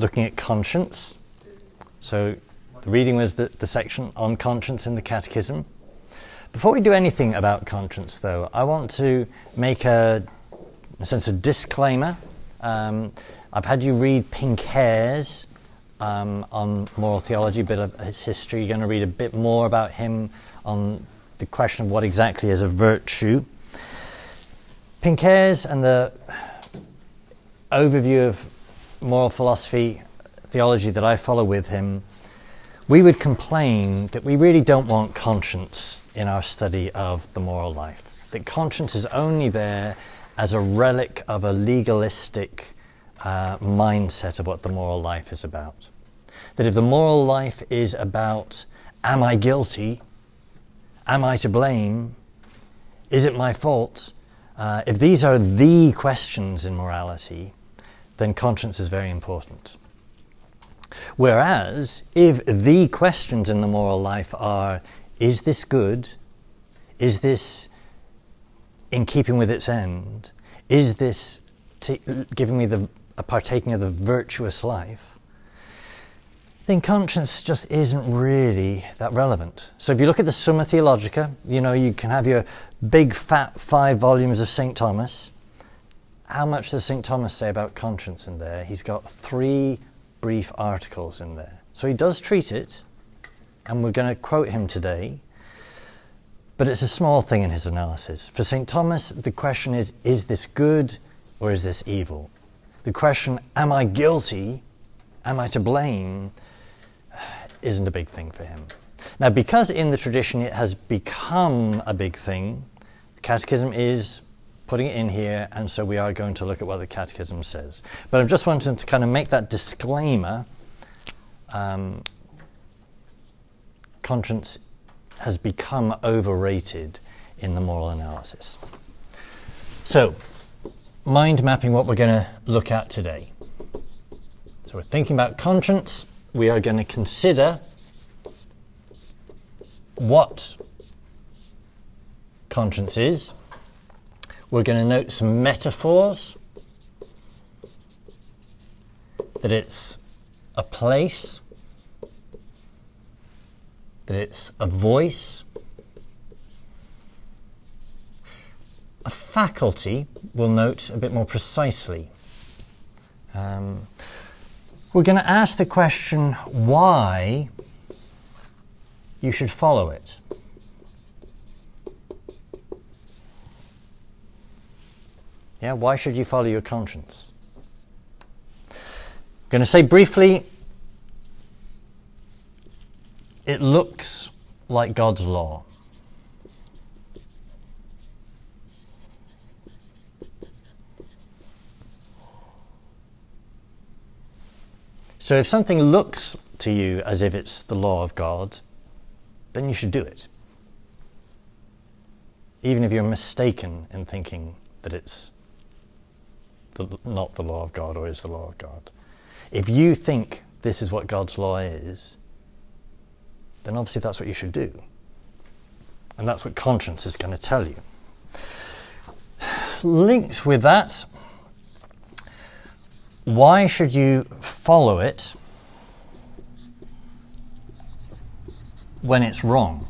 looking at conscience. So the reading was the, the section on conscience in the Catechism. Before we do anything about conscience, though, I want to make a, a sense, a disclaimer. Um, I've had you read Pinckaers um, on moral theology, a bit of his history. You're going to read a bit more about him on the question of what exactly is a virtue. Pinckaers and the overview of moral philosophy, theology that I follow with him, we would complain that we really don't want conscience in our study of the moral life. That conscience is only there as a relic of a legalistic uh, mindset of what the moral life is about. That if the moral life is about, am I guilty? Am I to blame? Is it my fault? Uh, if these are the questions in morality, then conscience is very important. Whereas, if the questions in the moral life are, is this good? Is this in keeping with its end? Is this t- giving me the, a partaking of the virtuous life? Then conscience just isn't really that relevant. So if you look at the Summa Theologica, you know, you can have your big fat five volumes of St. Thomas. How much does St. Thomas say about conscience in there? He's got three brief articles in there. So he does treat it, and we're going to quote him today, but it's a small thing in his analysis. For St. Thomas, the question is is this good or is this evil? The question, am I guilty? Am I to blame? isn't a big thing for him. Now, because in the tradition it has become a big thing, the Catechism is putting it in here, and so we are going to look at what the Catechism says. But I'm just wanting to kind of make that disclaimer. Um, conscience has become overrated in the moral analysis. So, mind mapping what we're going to look at today. So, we're thinking about conscience we are going to consider what conscience is. We're going to note some metaphors that it's a place, that it's a voice, a faculty, we'll note a bit more precisely. Um, we're going to ask the question why you should follow it. Yeah, why should you follow your conscience? I'm going to say briefly it looks like God's law. So if something looks to you as if it's the law of God, then you should do it. Even if you're mistaken in thinking that it's the, not the law of God or is the law of God. If you think this is what God's law is, then obviously that's what you should do. And that's what conscience is going to tell you. Linked with that, why should you follow it when it's wrong?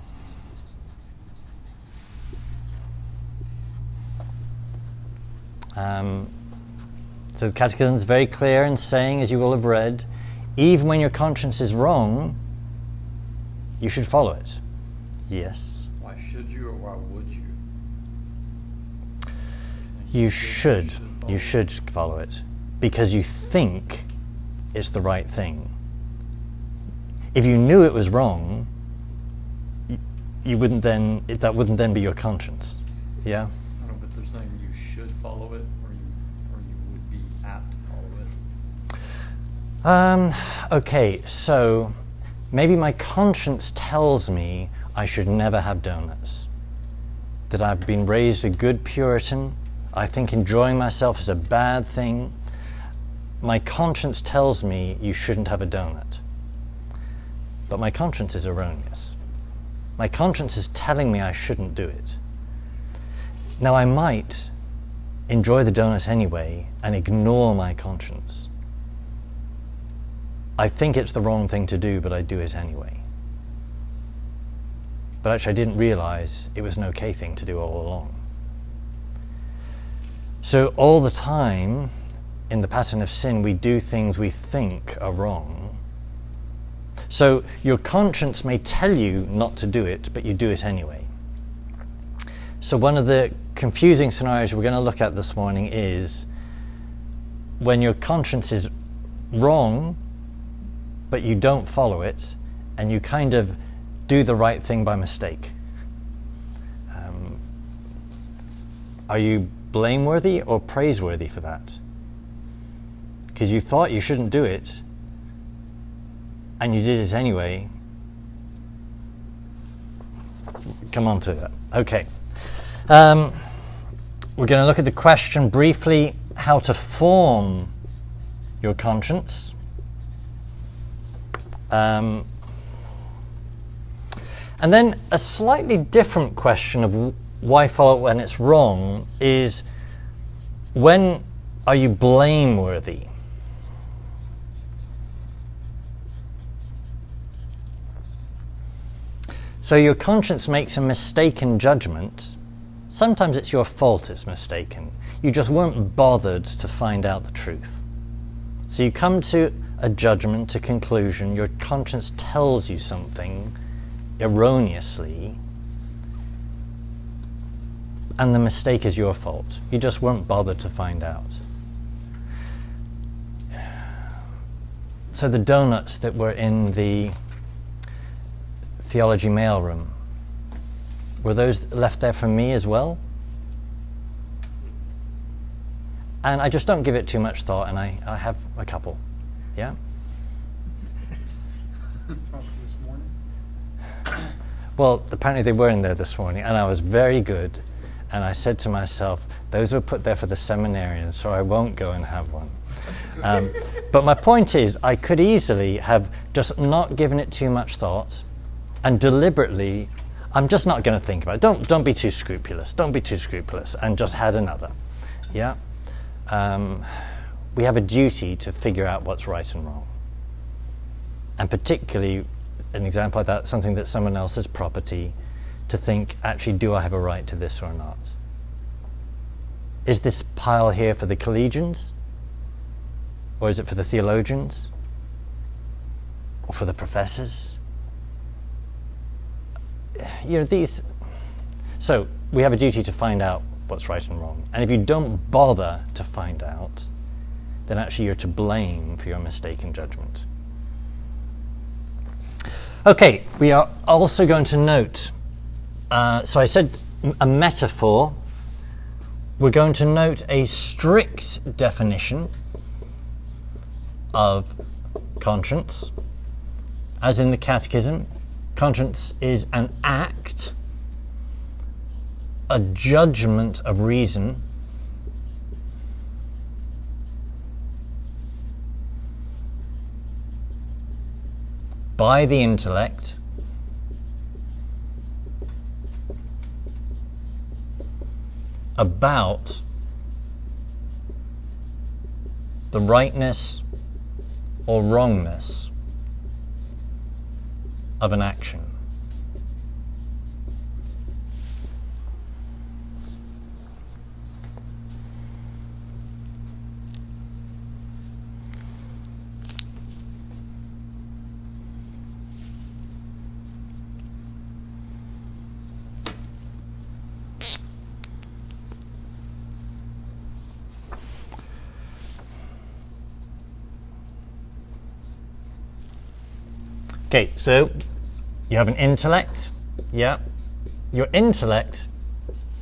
Um, so the Catechism is very clear in saying, as you will have read, even when your conscience is wrong, you should follow it. Yes. Why should you or why would you? You should. You should follow it because you think it's the right thing. If you knew it was wrong, you, you wouldn't then that wouldn't then be your conscience. Yeah. I don't know, but they're saying you should follow it, or you or you would be apt to follow Um, okay, so maybe my conscience tells me I should never have donuts. That I've been raised a good Puritan. I think enjoying myself is a bad thing my conscience tells me you shouldn't have a donut. But my conscience is erroneous. My conscience is telling me I shouldn't do it. Now, I might enjoy the donut anyway and ignore my conscience. I think it's the wrong thing to do, but I do it anyway. But actually, I didn't realize it was an okay thing to do all along. So, all the time in the pattern of sin, we do things we think are wrong. So, your conscience may tell you not to do it, but you do it anyway. So, one of the confusing scenarios we're going to look at this morning is when your conscience is wrong, but you don't follow it, and you kind of do the right thing by mistake. Um, are you blameworthy or praiseworthy for that? Because you thought you shouldn't do it, and you did it anyway. Come on to that. Okay. Um, we're going to look at the question briefly how to form your conscience. Um, and then a slightly different question of why follow it when it's wrong is when are you blameworthy? So your conscience makes a mistaken judgment. Sometimes it's your fault it's mistaken. You just weren't bothered to find out the truth. So you come to a judgment, a conclusion, your conscience tells you something erroneously, and the mistake is your fault. You just weren't bothered to find out. So the donuts that were in the theology mailroom, were those left there for me as well? And I just don't give it too much thought, and I, I have a couple. Yeah? well, apparently they were in there this morning, and I was very good. And I said to myself, those were put there for the seminarians, so I won't go and have one. Um, but my point is, I could easily have just not given it too much thought and deliberately, I'm just not going to think about it. Don't, don't be too scrupulous. Don't be too scrupulous. And just had another. Yeah? Um, we have a duty to figure out what's right and wrong. And particularly, an example like that, something that's someone else's property, to think, actually, do I have a right to this or not? Is this pile here for the collegians? Or is it for the theologians? Or for the professors? You know, these. So, we have a duty to find out what's right and wrong. And if you don't bother to find out, then actually you're to blame for your mistaken judgment. Okay, we are also going to note. Uh, so I said a metaphor. We're going to note a strict definition of conscience. As in the Catechism, conscience is an act, a judgment of reason. By the intellect about the rightness or wrongness of an action. Okay, so you have an intellect, yeah. Your intellect,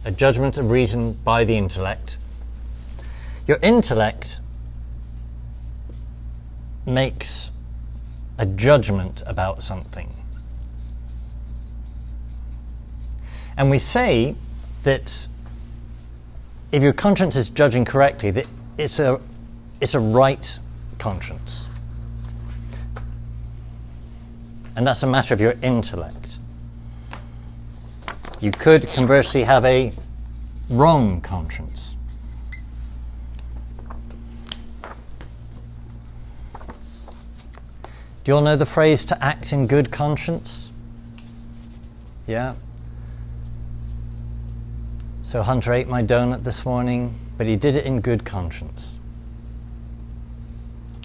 a judgment of reason by the intellect. Your intellect makes a judgment about something. And we say that if your conscience is judging correctly, that it's a, it's a right conscience. And that's a matter of your intellect. You could conversely have a wrong conscience. Do you all know the phrase to act in good conscience? Yeah? So Hunter ate my donut this morning, but he did it in good conscience.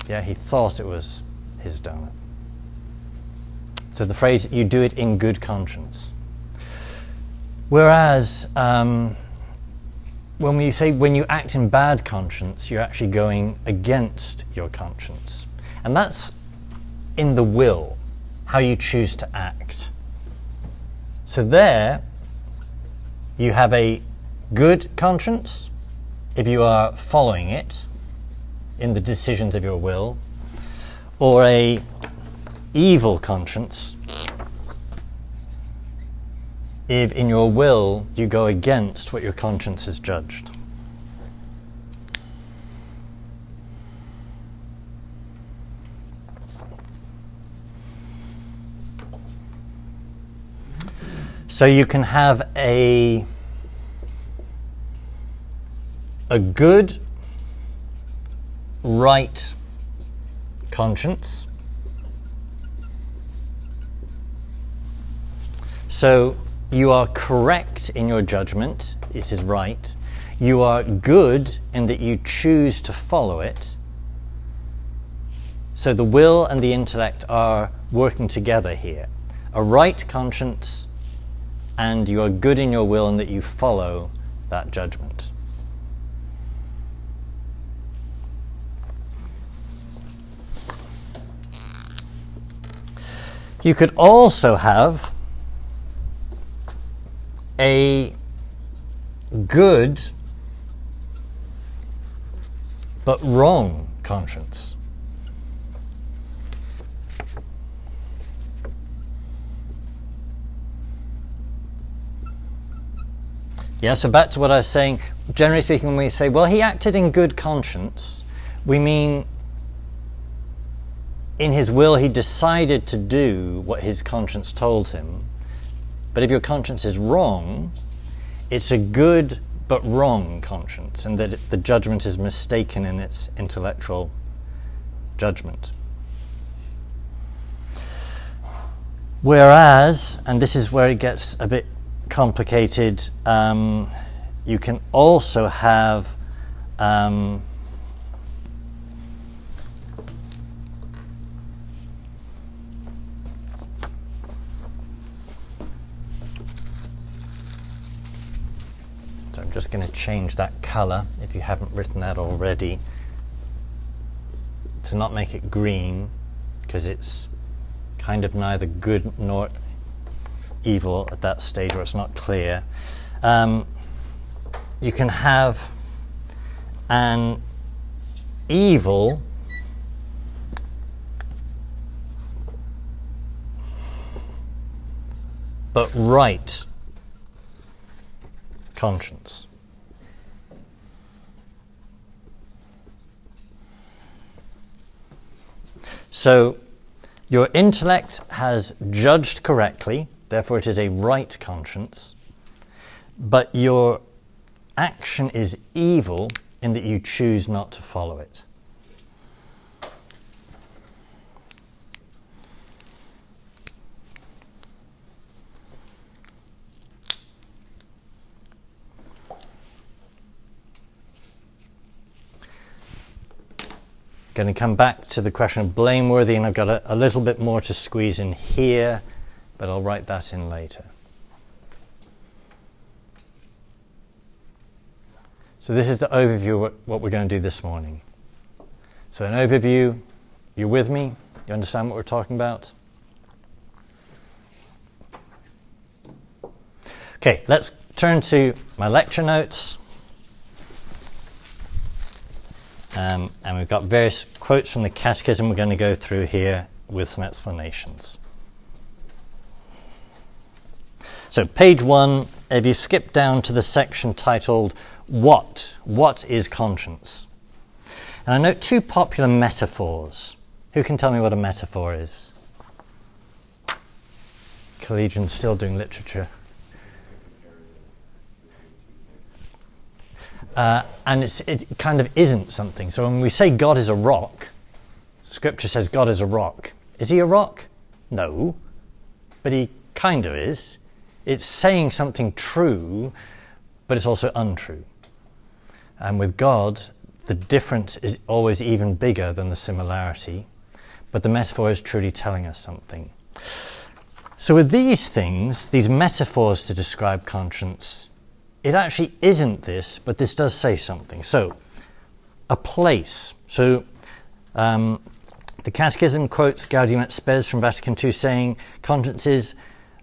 Yeah, he thought it was his donut. So the phrase, you do it in good conscience. Whereas, um, when we say when you act in bad conscience, you're actually going against your conscience. And that's in the will, how you choose to act. So there, you have a good conscience if you are following it in the decisions of your will, or a evil conscience if in your will you go against what your conscience has judged. So you can have a a good right conscience. So you are correct in your judgment, it is right. You are good in that you choose to follow it. So the will and the intellect are working together here. A right conscience, and you are good in your will in that you follow that judgment. You could also have a good but wrong conscience. Yeah, so back to what I was saying. Generally speaking, when we say, well, he acted in good conscience, we mean in his will he decided to do what his conscience told him but if your conscience is wrong, it's a good but wrong conscience, and that the judgment is mistaken in its intellectual judgment. Whereas, and this is where it gets a bit complicated, um, you can also have um, just going to change that color if you haven't written that already to not make it green because it's kind of neither good nor evil at that stage where it's not clear. Um, you can have an evil but right conscience. So, your intellect has judged correctly, therefore, it is a right conscience, but your action is evil in that you choose not to follow it. Going to come back to the question of blameworthy, and I've got a, a little bit more to squeeze in here, but I'll write that in later. So, this is the overview of what we're going to do this morning. So, an overview, you're with me? You understand what we're talking about? Okay, let's turn to my lecture notes. Um, and we've got various quotes from the Catechism we're going to go through here with some explanations. So, page one, if you skip down to the section titled What? What is conscience? And I note two popular metaphors. Who can tell me what a metaphor is? Collegians still doing literature. Uh, and it kind of isn't something. So when we say God is a rock, Scripture says God is a rock. Is he a rock? No, but he kind of is. It's saying something true, but it's also untrue. And with God, the difference is always even bigger than the similarity, but the metaphor is truly telling us something. So, with these things, these metaphors to describe conscience, it actually isn't this, but this does say something. So, a place. So, um, the Catechism quotes Gaudium et Spes from Vatican II saying, conscience is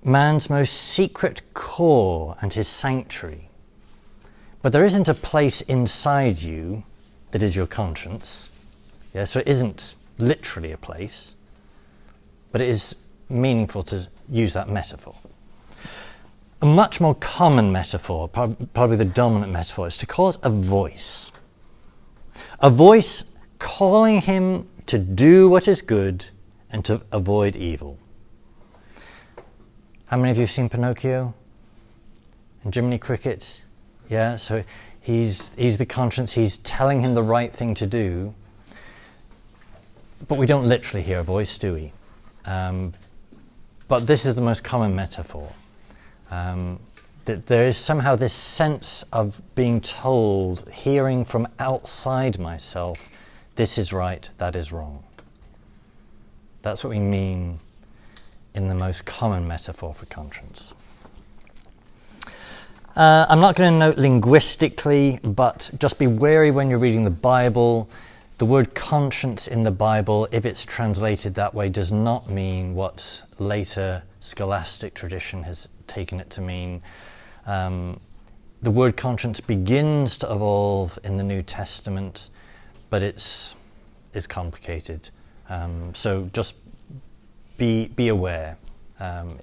man's most secret core and his sanctuary. But there isn't a place inside you that is your conscience. Yeah, so it isn't literally a place, but it is meaningful to use that metaphor. A much more common metaphor, probably the dominant metaphor, is to call it a voice. A voice calling him to do what is good and to avoid evil. How many of you have seen Pinocchio? And Jiminy Cricket? Yeah, so he's, he's the conscience, he's telling him the right thing to do. But we don't literally hear a voice, do we? Um, but this is the most common metaphor. Um, that there is somehow this sense of being told, hearing from outside myself, this is right, that is wrong. That's what we mean in the most common metaphor for conscience. Uh, I'm not going to note linguistically, but just be wary when you're reading the Bible. The word conscience in the Bible, if it's translated that way, does not mean what later scholastic tradition has taken it to mean. Um, the word conscience begins to evolve in the New Testament, but it's, it's complicated. Um, so just be, be aware. Um,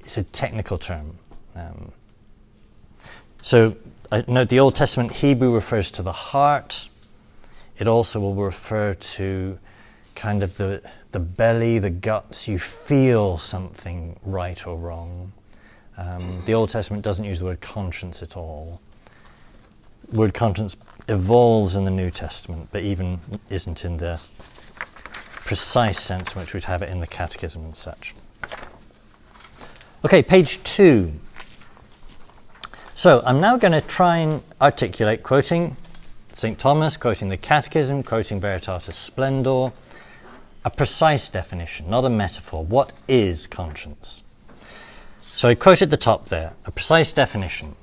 it's a technical term. Um, so I note the Old Testament Hebrew refers to the heart. It also will refer to kind of the, the belly, the guts. You feel something right or wrong. Um, the Old Testament doesn't use the word conscience at all. The word conscience evolves in the New Testament, but even isn't in the precise sense in which we'd have it in the Catechism and such. Okay, page two. So I'm now going to try and articulate, quoting St. Thomas, quoting the Catechism, quoting Veritatis Splendor, a precise definition, not a metaphor. What is conscience? So I quote at the top there a precise definition.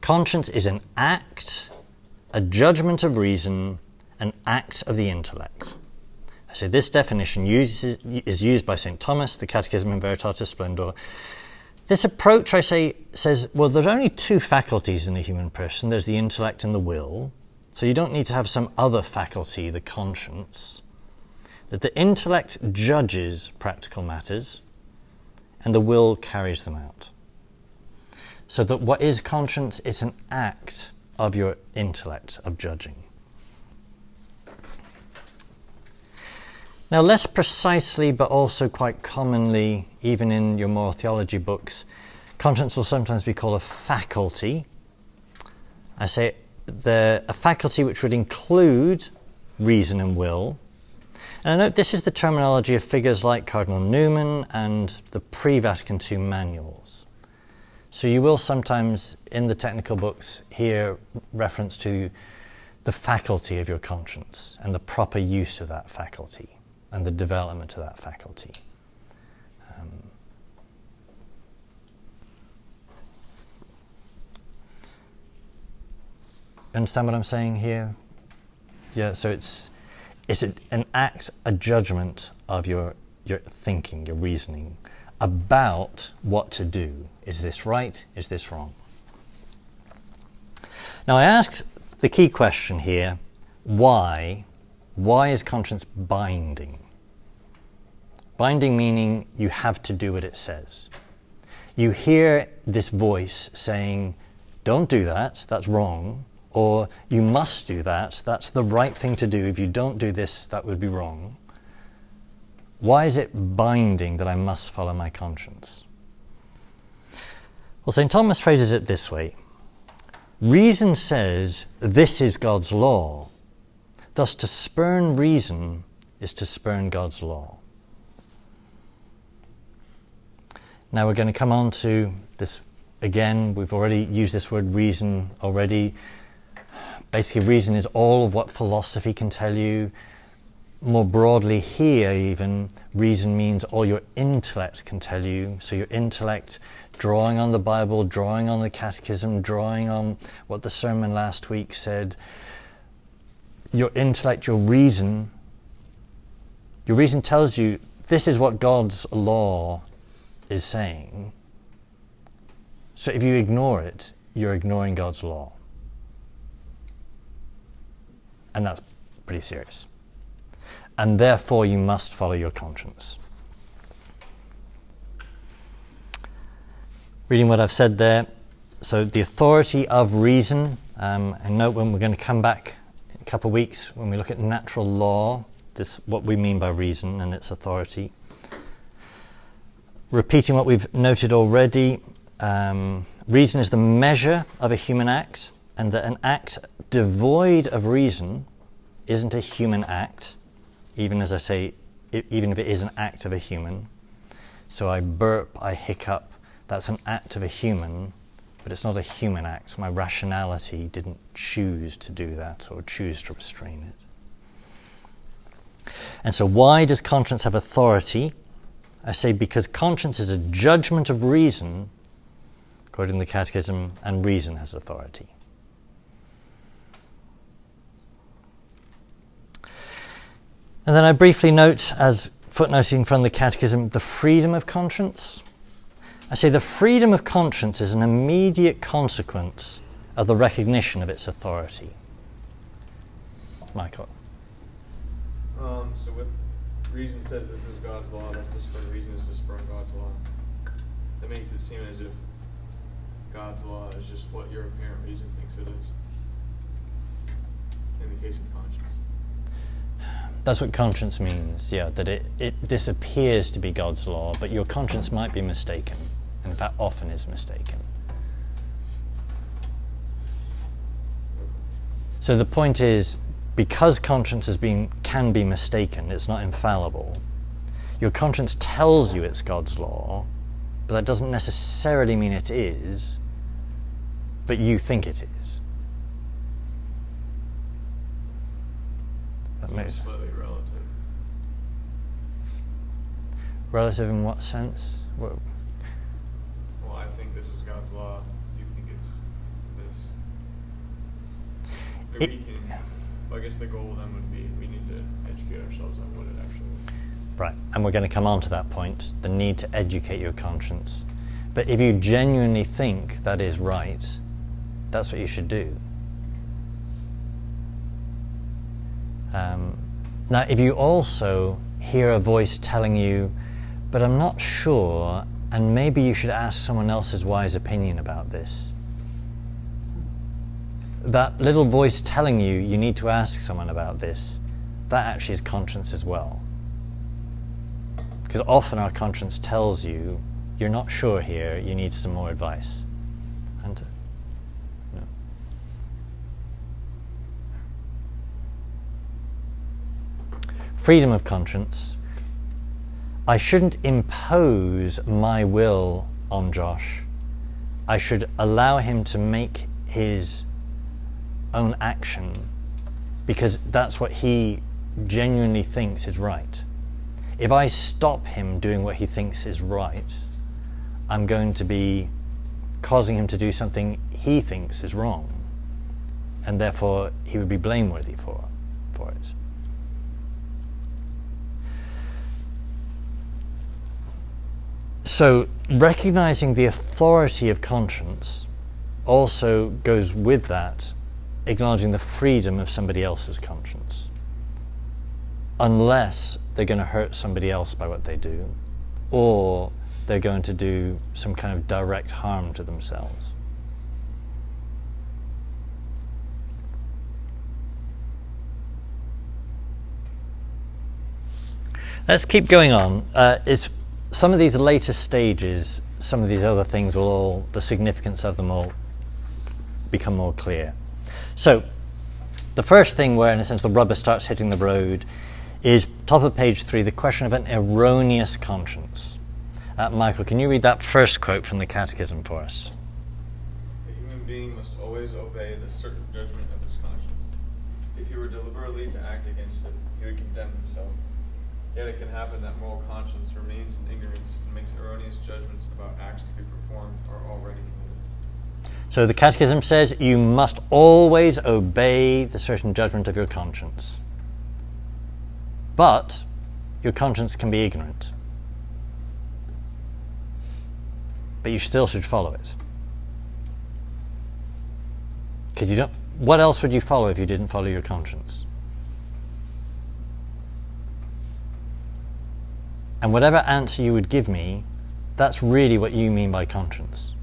Conscience is an act, a judgment of reason, an act of the intellect. So this definition uses, is used by St. Thomas, the Catechism in Veritatis Splendor. This approach, I say, says, well, there's only two faculties in the human person there's the intellect and the will. So you don't need to have some other faculty, the conscience. That the intellect judges practical matters and the will carries them out. So that what is conscience is an act of your intellect of judging. Now, less precisely, but also quite commonly, even in your moral theology books, conscience will sometimes be called a faculty. I say the, a faculty which would include reason and will. And I note this is the terminology of figures like Cardinal Newman and the pre Vatican II manuals. So you will sometimes, in the technical books, hear reference to the faculty of your conscience and the proper use of that faculty and the development of that faculty. Um, understand what I'm saying here? Yeah, so it's it's an act, a judgment of your your thinking, your reasoning about what to do. Is this right? Is this wrong? Now I asked the key question here, why why is conscience binding? Binding meaning you have to do what it says. You hear this voice saying, don't do that, that's wrong, or you must do that, that's the right thing to do. If you don't do this, that would be wrong. Why is it binding that I must follow my conscience? Well, St. Thomas phrases it this way Reason says this is God's law, Thus, to spurn reason is to spurn God's law. Now we're going to come on to this again. We've already used this word reason already. Basically, reason is all of what philosophy can tell you. More broadly, here, even, reason means all your intellect can tell you. So, your intellect, drawing on the Bible, drawing on the catechism, drawing on what the sermon last week said, your intellect, your reason, your reason tells you this is what God's law is saying. So if you ignore it, you're ignoring God's law. And that's pretty serious. And therefore, you must follow your conscience. Reading what I've said there. So, the authority of reason, um, and note when we're going to come back in a couple of weeks when we look at natural law, this what we mean by reason and its authority repeating what we've noted already, um, reason is the measure of a human act, and that an act devoid of reason isn't a human act, even as I say, it, even if it is an act of a human. So I burp, I hiccup, that's an act of a human, but it's not a human act. My rationality didn't choose to do that or choose to restrain it. And so, why does conscience have authority? I say because conscience is a judgment of reason, according to the Catechism, and reason has authority. And then I briefly note, as footnoting from the Catechism, the freedom of conscience. I say the freedom of conscience is an immediate consequence of the recognition of its authority. Michael. Um, so reason says this is God's law, that's spurn reason is spurn God's law. That makes it seem as if God's law is just what your apparent reason thinks it is. In the case of conscience. That's what conscience means, yeah, that it, it this appears to be God's law, but your conscience might be mistaken. And fact often is mistaken. So the point is because conscience has been, can be mistaken, it's not infallible. Your conscience tells you it's God's law, but that doesn't necessarily mean it is, but you think it is. That makes slightly relative. Relative in what sense? What? Well, I think this is God's law. You think it's this. It- can I guess the goal then would be we need to educate ourselves on what it actually is. Right, and we're going to come on to that point the need to educate your conscience. But if you genuinely think that is right, that's what you should do. Um, now, if you also hear a voice telling you, but I'm not sure, and maybe you should ask someone else's wise opinion about this, that little voice telling you you need to ask someone about this, that actually is conscience as well. Because often our conscience tells you you're not sure here, you need some more advice. And, Freedom of conscience. I shouldn't impose my will on Josh. I should allow him to make his own action because that's what he genuinely thinks is right. If I stop him doing what he thinks is right, I'm going to be causing him to do something he thinks is wrong, and therefore he would be blameworthy for, for it. So, recognizing the authority of conscience also goes with that acknowledging the freedom of somebody else's conscience. Unless they're going to hurt somebody else by what they do, or they're going to do some kind of direct harm to themselves. Let's keep going on. Uh, is some of these later stages, some of these other things will all, the significance of them all become more clear. So, the first thing where, in a sense, the rubber starts hitting the road is top of page three, the question of an erroneous conscience. Uh, Michael, can you read that first quote from the Catechism for us? A human being must always obey the certain judgment of his conscience. If he were deliberately to act against it, he would condemn himself. Yet it can happen that moral conscience remains in ignorance and makes erroneous judgments about acts to be performed or already committed. So the Catechism says you must always obey the certain judgment of your conscience. But your conscience can be ignorant. But you still should follow it. Because you don't. What else would you follow if you didn't follow your conscience? And whatever answer you would give me, that's really what you mean by conscience.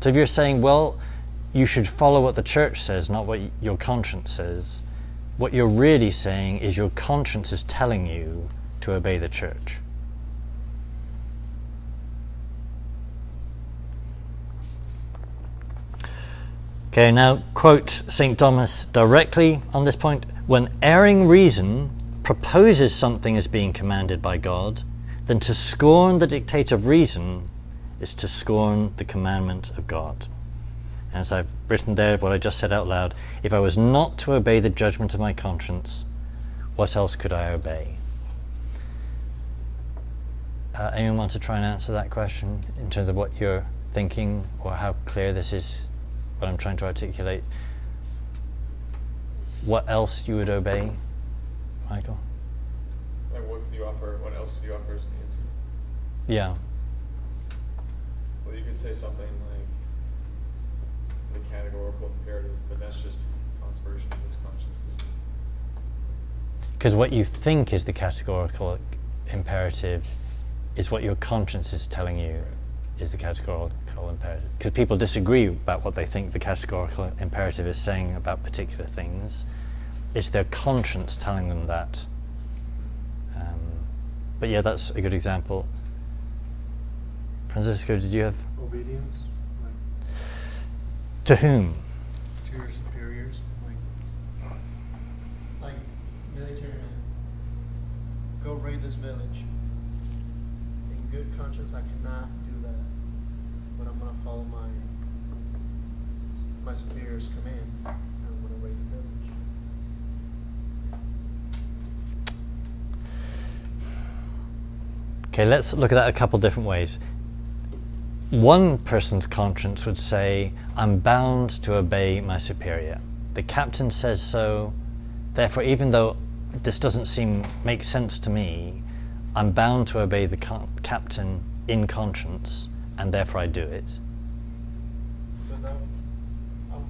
So if you're saying, well, you should follow what the church says, not what your conscience says, what you're really saying is your conscience is telling you to obey the church. Okay, now quote St. Thomas directly on this point. When erring reason proposes something as being commanded by God, then to scorn the dictate of reason is to scorn the commandment of God. As I've written there, what I just said out loud, if I was not to obey the judgment of my conscience, what else could I obey? Uh, anyone want to try and answer that question in terms of what you're thinking or how clear this is, what I'm trying to articulate? What else you would obey, Michael? Like, what could you offer? What else could you offer as an answer? Yeah. Well, you could say something like the categorical imperative, but that's just Kant's version of his conscience. Because what you think is the categorical imperative is what your conscience is telling you is the categorical imperative. Because people disagree about what they think the categorical imperative is saying about particular things. It's their conscience telling them that. Um, but yeah, that's a good example. Francisco, did you have. obedience, like To whom? to your superiors, like like military men. Go raid this village. In good conscience, I cannot do that, but I'm gonna follow my my superior's command. I'm gonna raid the village. Okay, let's look at that a couple different ways. One person's conscience would say, I'm bound to obey my superior. The captain says so, therefore, even though this doesn't seem make sense to me, I'm bound to obey the ca- captain in conscience, and therefore I do it. So that I'll,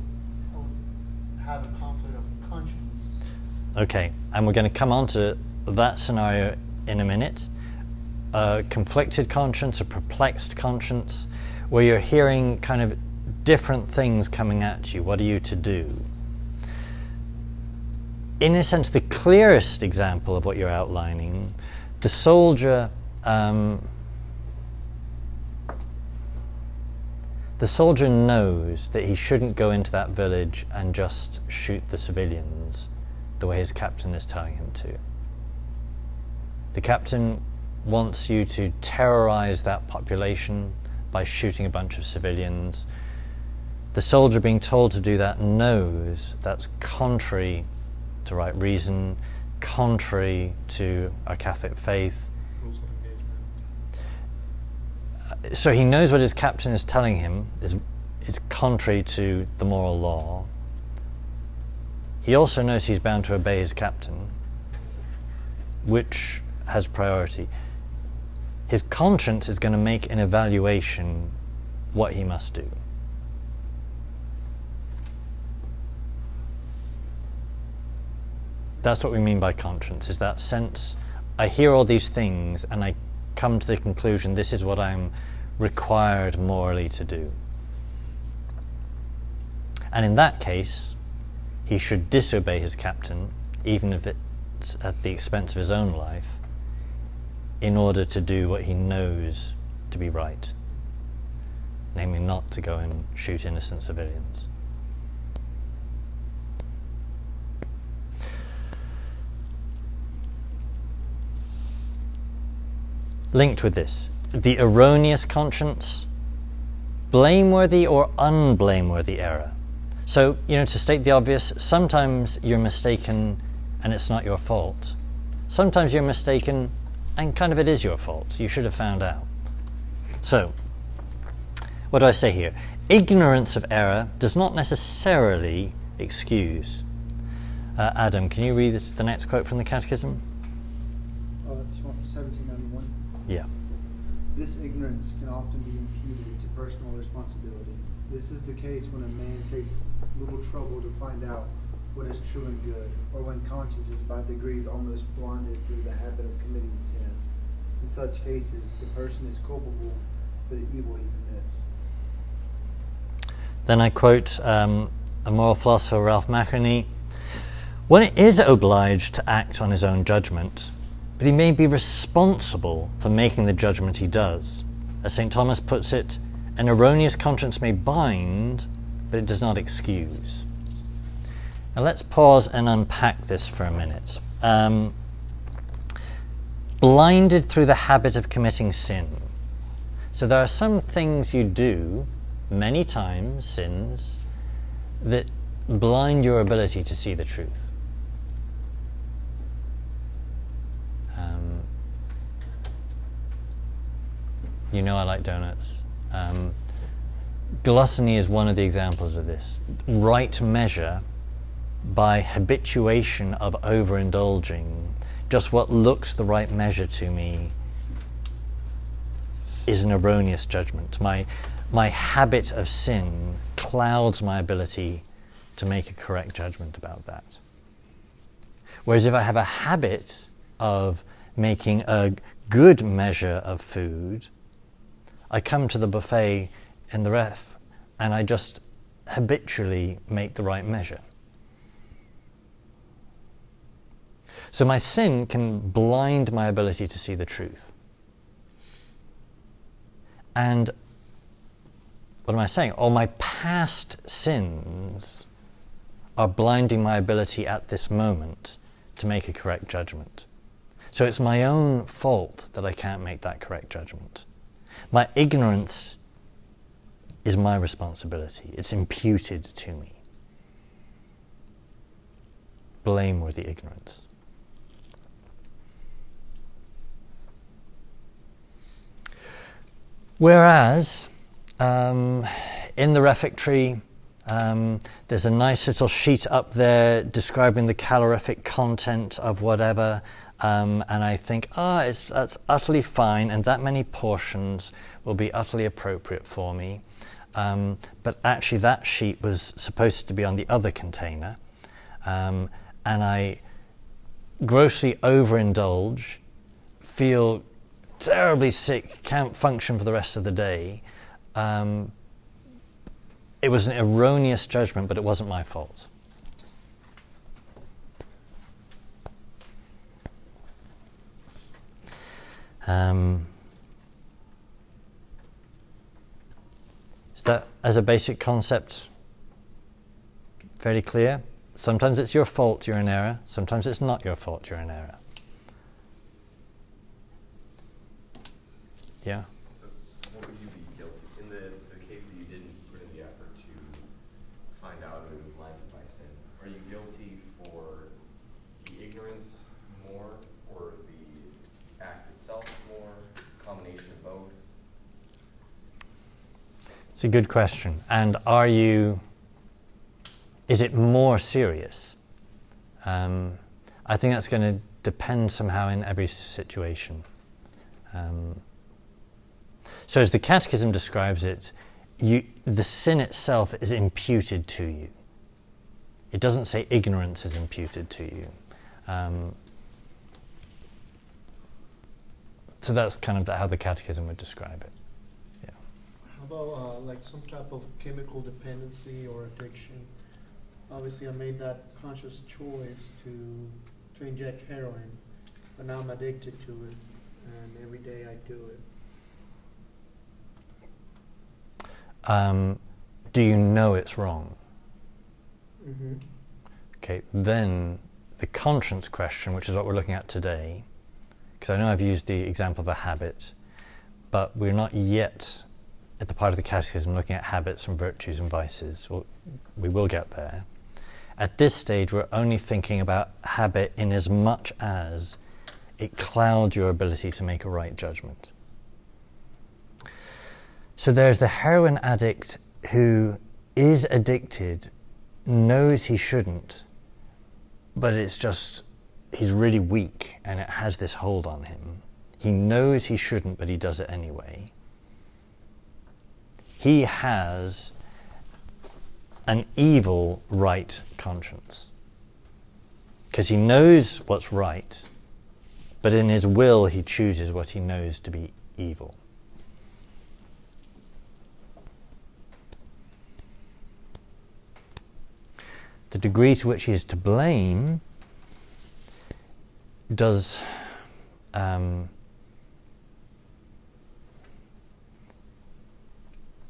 I'll have a conflict of conscience. Okay, and we're going to come on to that scenario in a minute. A conflicted conscience, a perplexed conscience, where you're hearing kind of different things coming at you. What are you to do? In a sense, the clearest example of what you're outlining, the soldier. Um, the soldier knows that he shouldn't go into that village and just shoot the civilians the way his captain is telling him to. The captain wants you to terrorize that population by shooting a bunch of civilians. The soldier being told to do that knows that's contrary to right reason, contrary to our Catholic faith. Engagement. Uh, so he knows what his captain is telling him is, is contrary to the moral law. He also knows he's bound to obey his captain, which has priority. His conscience is going to make an evaluation what he must do. That's what we mean by conscience, is that sense I hear all these things and I come to the conclusion this is what I'm required morally to do. And in that case, he should disobey his captain, even if it's at the expense of his own life, in order to do what he knows to be right, namely not to go and shoot innocent civilians. Linked with this, the erroneous conscience, blameworthy or unblameworthy error. So, you know, to state the obvious, sometimes you're mistaken and it's not your fault. Sometimes you're mistaken and kind of it is your fault. You should have found out. So, what do I say here? Ignorance of error does not necessarily excuse. Uh, Adam, can you read the next quote from the Catechism? Oh, 1791. Yeah. This ignorance can often be imputed to personal responsibility. This is the case when a man takes little trouble to find out what is true and good, or when conscience is by degrees almost blinded through the habit of committing sin. In such cases, the person is culpable for the evil he commits. Then I quote um, a moral philosopher, Ralph McInerny One is obliged to act on his own judgment, but he may be responsible for making the judgment he does. As St. Thomas puts it, an erroneous conscience may bind, but it does not excuse. Now let's pause and unpack this for a minute. Um, blinded through the habit of committing sin. So there are some things you do, many times, sins, that blind your ability to see the truth. Um, you know I like donuts. Um, gluttony is one of the examples of this. Right measure by habituation of overindulging, just what looks the right measure to me is an erroneous judgment. My, my habit of sin clouds my ability to make a correct judgment about that. Whereas if I have a habit of making a good measure of food, I come to the buffet in the ref and I just habitually make the right measure. So my sin can blind my ability to see the truth. And what am I saying? All my past sins are blinding my ability at this moment to make a correct judgment. So it's my own fault that I can't make that correct judgment. My ignorance is my responsibility, it's imputed to me. Blameworthy ignorance. Whereas um, in the refectory, um, there's a nice little sheet up there describing the calorific content of whatever, um, and I think, ah, oh, that's utterly fine, and that many portions will be utterly appropriate for me. Um, but actually, that sheet was supposed to be on the other container, um, and I grossly overindulge, feel terribly sick, can't function for the rest of the day. Um, it was an erroneous judgment, but it wasn't my fault. Um, is that, as a basic concept, fairly clear? Sometimes it's your fault you're in error, sometimes it's not your fault you're in error. Yeah. So, what would you be guilty in the, the case that you didn't put in the effort to find out you blinded by sin? Are you guilty for the ignorance more, or the act itself more? Combination of both. It's a good question. And are you? Is it more serious? Um, I think that's going to depend somehow in every situation. Um, so, as the Catechism describes it, you, the sin itself is imputed to you. It doesn't say ignorance is imputed to you. Um, so that's kind of the, how the Catechism would describe it. Yeah. How about uh, like some type of chemical dependency or addiction? Obviously, I made that conscious choice to to inject heroin, but now I'm addicted to it, and every day I do it. Um, do you know it's wrong? Mm-hmm. Okay, then the conscience question, which is what we're looking at today, because I know I've used the example of a habit, but we're not yet at the part of the catechism looking at habits and virtues and vices. Well, we will get there. At this stage, we're only thinking about habit in as much as it clouds your ability to make a right judgment. So there's the heroin addict who is addicted, knows he shouldn't, but it's just, he's really weak and it has this hold on him. He knows he shouldn't, but he does it anyway. He has an evil right conscience. Because he knows what's right, but in his will he chooses what he knows to be evil. The degree to which he is to blame does um,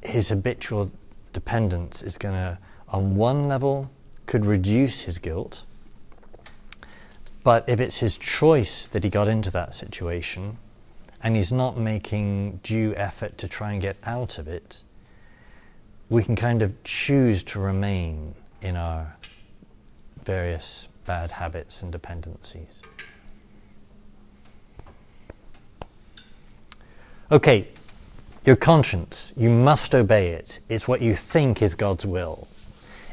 his habitual dependence is going to, on one level, could reduce his guilt. But if it's his choice that he got into that situation and he's not making due effort to try and get out of it, we can kind of choose to remain in our various bad habits and dependencies. Okay, your conscience, you must obey it. It's what you think is God's will.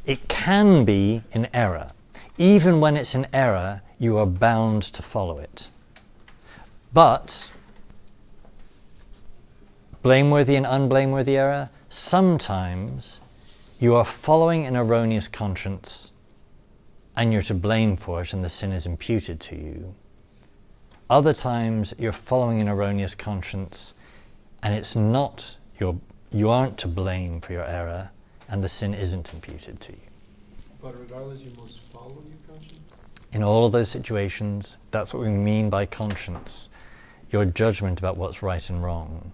It can be an error. Even when it's an error, you are bound to follow it. But, blameworthy and unblameworthy error, sometimes you are following an erroneous conscience and you're to blame for it and the sin is imputed to you. Other times you're following an erroneous conscience and it's not your you aren't to blame for your error and the sin isn't imputed to you But regardless, you must follow your conscience. in all of those situations that's what we mean by conscience your judgment about what's right and wrong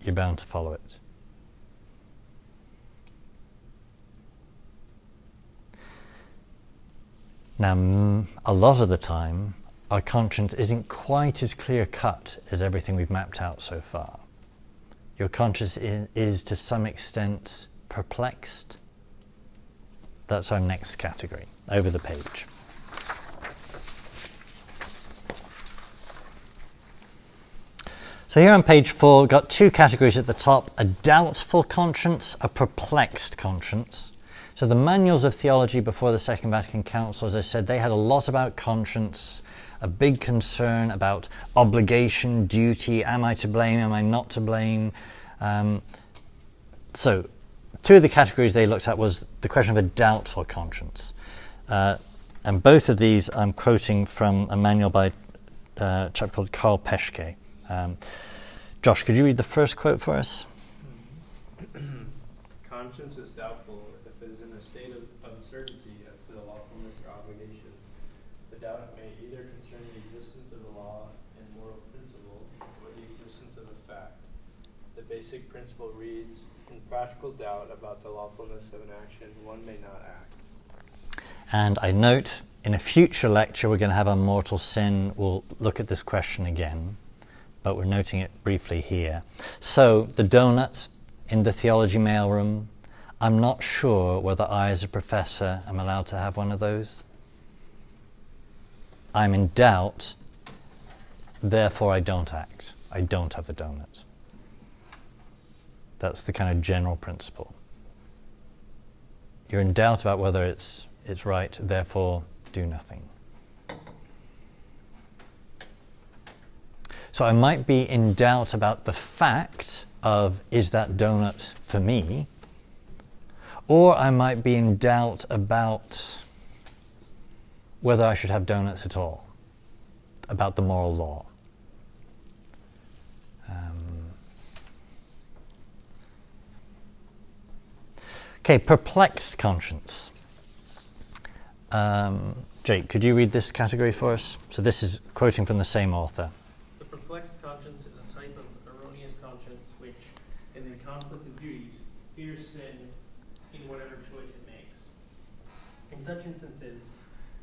you're bound to follow it now a lot of the time our conscience isn't quite as clear cut as everything we've mapped out so far. Your conscience is, to some extent perplexed. That's our next category, over the page. So here on page four, got two categories at the top a doubtful conscience, a perplexed conscience. So the manuals of theology before the Second Vatican Council, as I said, they had a lot about conscience a big concern about obligation, duty. Am I to blame? Am I not to blame? Um, so, two of the categories they looked at was the question of a doubtful conscience. Uh, and both of these I'm quoting from a manual by uh, a chap called Karl Peschke. Um, Josh, could you read the first quote for us? Conscience is doubtful if it is in a state of uncertainty as to the lawfulness or obligation. The doubt may either concern the existence of the law and moral principle or the existence of a fact. The basic principle reads In practical doubt about the lawfulness of an action, one may not act. And I note in a future lecture we're going to have on mortal sin. We'll look at this question again, but we're noting it briefly here. So, the donut in the theology mailroom, I'm not sure whether I, as a professor, am allowed to have one of those. I'm in doubt, therefore I don't act. I don't have the donut. That's the kind of general principle. You're in doubt about whether it's, it's right, therefore do nothing. So I might be in doubt about the fact of is that donut for me? Or I might be in doubt about whether I should have donuts at all, about the moral law. Okay, perplexed conscience. Um, Jake, could you read this category for us? So this is quoting from the same author. The perplexed conscience is a type of erroneous conscience which, in the conflict of duties, fears sin in whatever choice it makes. In such instances,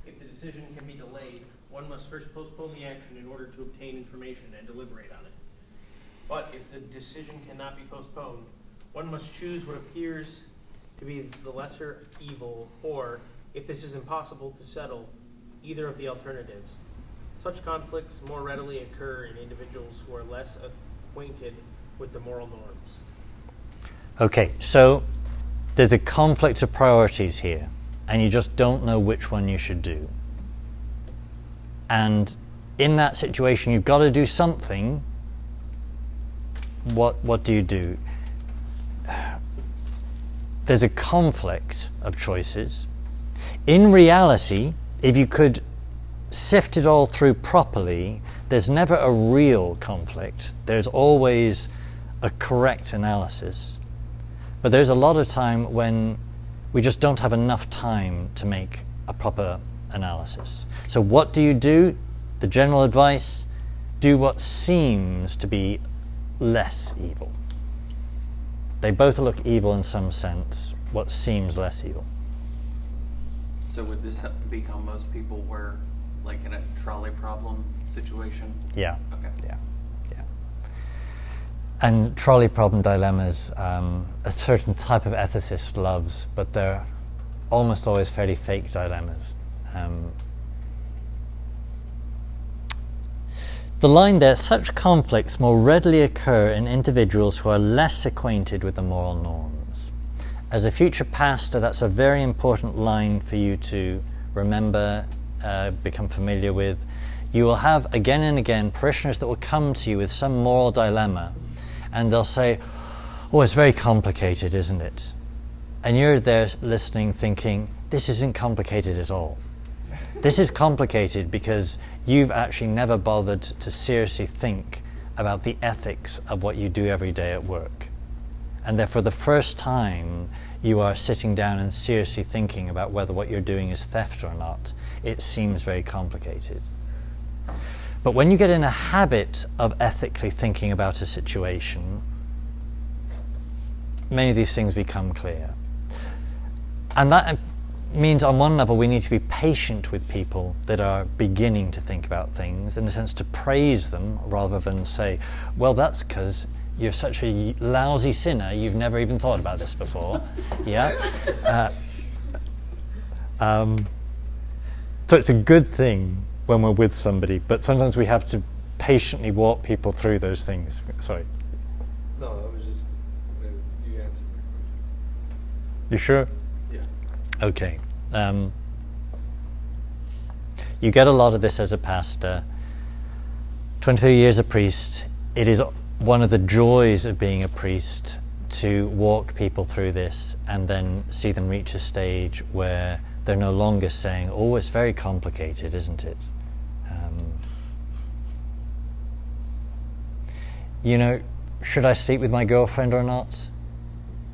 if the decision can be delayed, one must first postpone the action in order to obtain information and deliberate on it. But if the decision cannot be postponed, one must choose what appears to be the lesser evil, or, if this is impossible to settle, either of the alternatives. Such conflicts more readily occur in individuals who are less acquainted with the moral norms. Okay, so there's a conflict of priorities here, and you just don't know which one you should do. And in that situation, you've got to do something. What, what do you do? There's a conflict of choices. In reality, if you could sift it all through properly, there's never a real conflict. There's always a correct analysis. But there's a lot of time when we just don't have enough time to make a proper analysis. So, what do you do? The general advice do what seems to be less evil. They both look evil in some sense, what seems less evil. So would this be how most people were, like in a trolley problem situation? Yeah. Okay. Yeah, yeah. And trolley problem dilemmas, um, a certain type of ethicist loves, but they're almost always fairly fake dilemmas. Um, the line there, such conflicts more readily occur in individuals who are less acquainted with the moral norms. As a future pastor, that's a very important line for you to remember, uh, become familiar with. You will have again and again parishioners that will come to you with some moral dilemma, and they'll say, Oh, it's very complicated, isn't it? And you're there listening, thinking, This isn't complicated at all. This is complicated because you've actually never bothered to seriously think about the ethics of what you do every day at work. And therefore, the first time you are sitting down and seriously thinking about whether what you're doing is theft or not, it seems very complicated. But when you get in a habit of ethically thinking about a situation, many of these things become clear. And that means, on one level, we need to be patient with people that are beginning to think about things, in a sense, to praise them rather than say, well, that's because you're such a lousy sinner, you've never even thought about this before. yeah? Uh, um, so it's a good thing when we're with somebody, but sometimes we have to patiently walk people through those things. Sorry. No, that was just, you answered my question. You sure? Yeah. Okay. Um, you get a lot of this as a pastor. 23 years a priest, it is one of the joys of being a priest to walk people through this and then see them reach a stage where they're no longer saying, Oh, it's very complicated, isn't it? Um, you know, should I sleep with my girlfriend or not?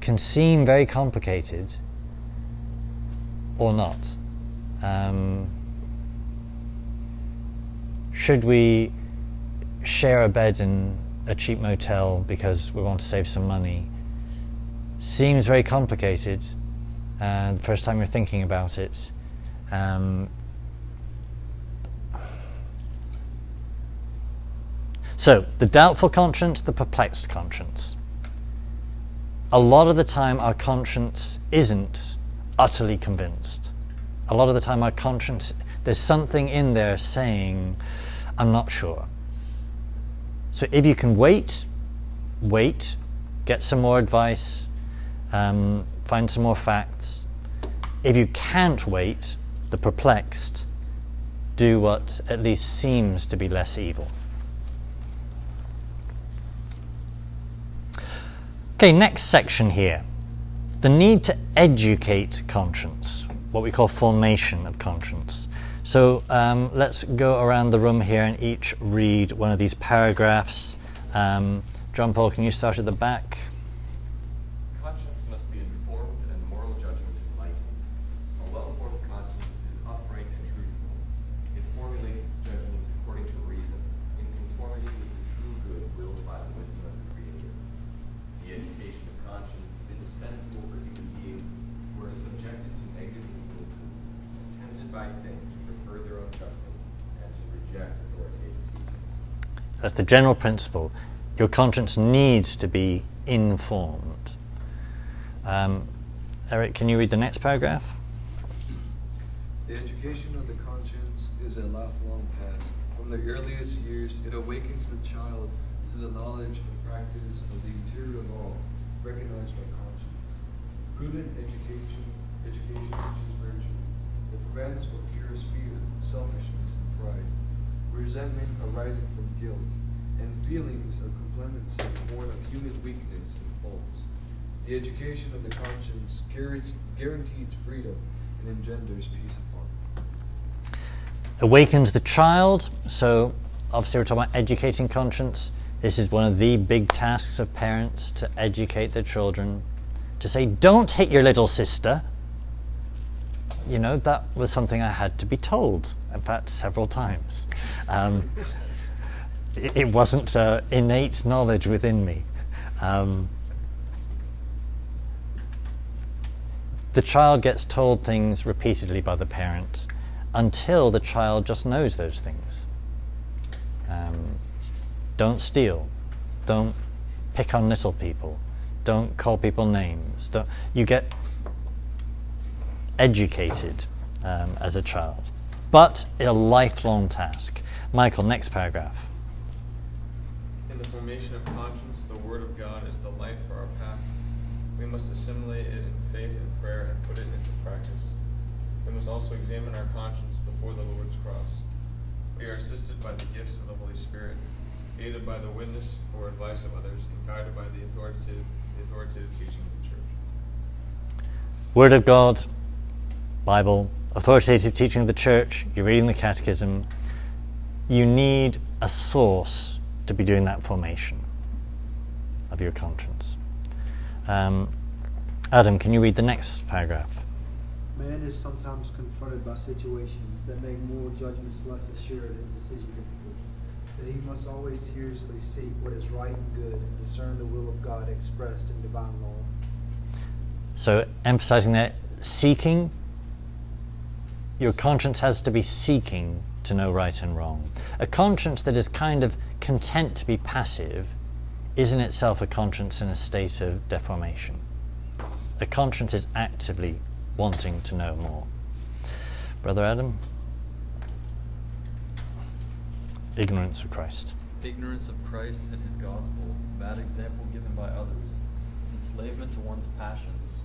Can seem very complicated or not. Um, should we share a bed in a cheap motel because we want to save some money? Seems very complicated uh, the first time you're thinking about it. Um, so, the doubtful conscience, the perplexed conscience. A lot of the time, our conscience isn't utterly convinced. A lot of the time, our conscience, there's something in there saying, I'm not sure. So if you can wait, wait, get some more advice, um, find some more facts. If you can't wait, the perplexed, do what at least seems to be less evil. Okay, next section here the need to educate conscience, what we call formation of conscience. So um, let's go around the room here and each read one of these paragraphs. Um, John Paul, can you start at the back? Conscience must be informed and moral judgment enlightened. A well-formed conscience is upright and truthful. It formulates its judgments according to reason, in conformity with the true good willed by the wisdom of the Creator. The education of conscience is indispensable for human beings who are subjected to negative influences, tempted by sin to judgment and to reject authoritative That's the general principle. Your conscience needs to be informed. Um, Eric, can you read the next paragraph? The education of the conscience is a lifelong task. From the earliest years, it awakens the child to the knowledge and practice of the interior law recognized by conscience. Prudent education, education teaches virtue. It prevents or cures fear, selfishness, and pride, resentment arising from guilt, and feelings of complacency born of human weakness and faults. The education of the conscience guarantees freedom and engenders peace of heart. Awakens the child. So, obviously, we're talking about educating conscience. This is one of the big tasks of parents to educate their children. To say, don't hit your little sister. You know, that was something I had to be told, in fact, several times. Um, it, wasn't uh, innate knowledge within me. Um, the child gets told things repeatedly by the parent until the child just knows those things. Um, don't steal. Don't pick on little people. Don't call people names. Don't, you get educated um, as a child, but a lifelong task. Michael, next paragraph. The formation of conscience, the Word of God is the light for our path. We must assimilate it in faith and prayer and put it into practice. We must also examine our conscience before the Lord's cross. We are assisted by the gifts of the Holy Spirit, aided by the witness or advice of others, and guided by the authoritative, the authoritative teaching of the church. Word of God, Bible, authoritative teaching of the church, you're reading the catechism. You need a source to be doing that formation of your conscience. Um, Adam, can you read the next paragraph? Man is sometimes confronted by situations that make moral judgments less assured and decision difficult. But he must always seriously seek what is right and good and discern the will of God expressed in divine law. So, emphasizing that seeking, your conscience has to be seeking to know right and wrong. A conscience that is kind of content to be passive is in itself a conscience in a state of deformation. A conscience is actively wanting to know more. Brother Adam? Ignorance of Christ. Ignorance of Christ and his gospel, bad example given by others, enslavement to one's passions,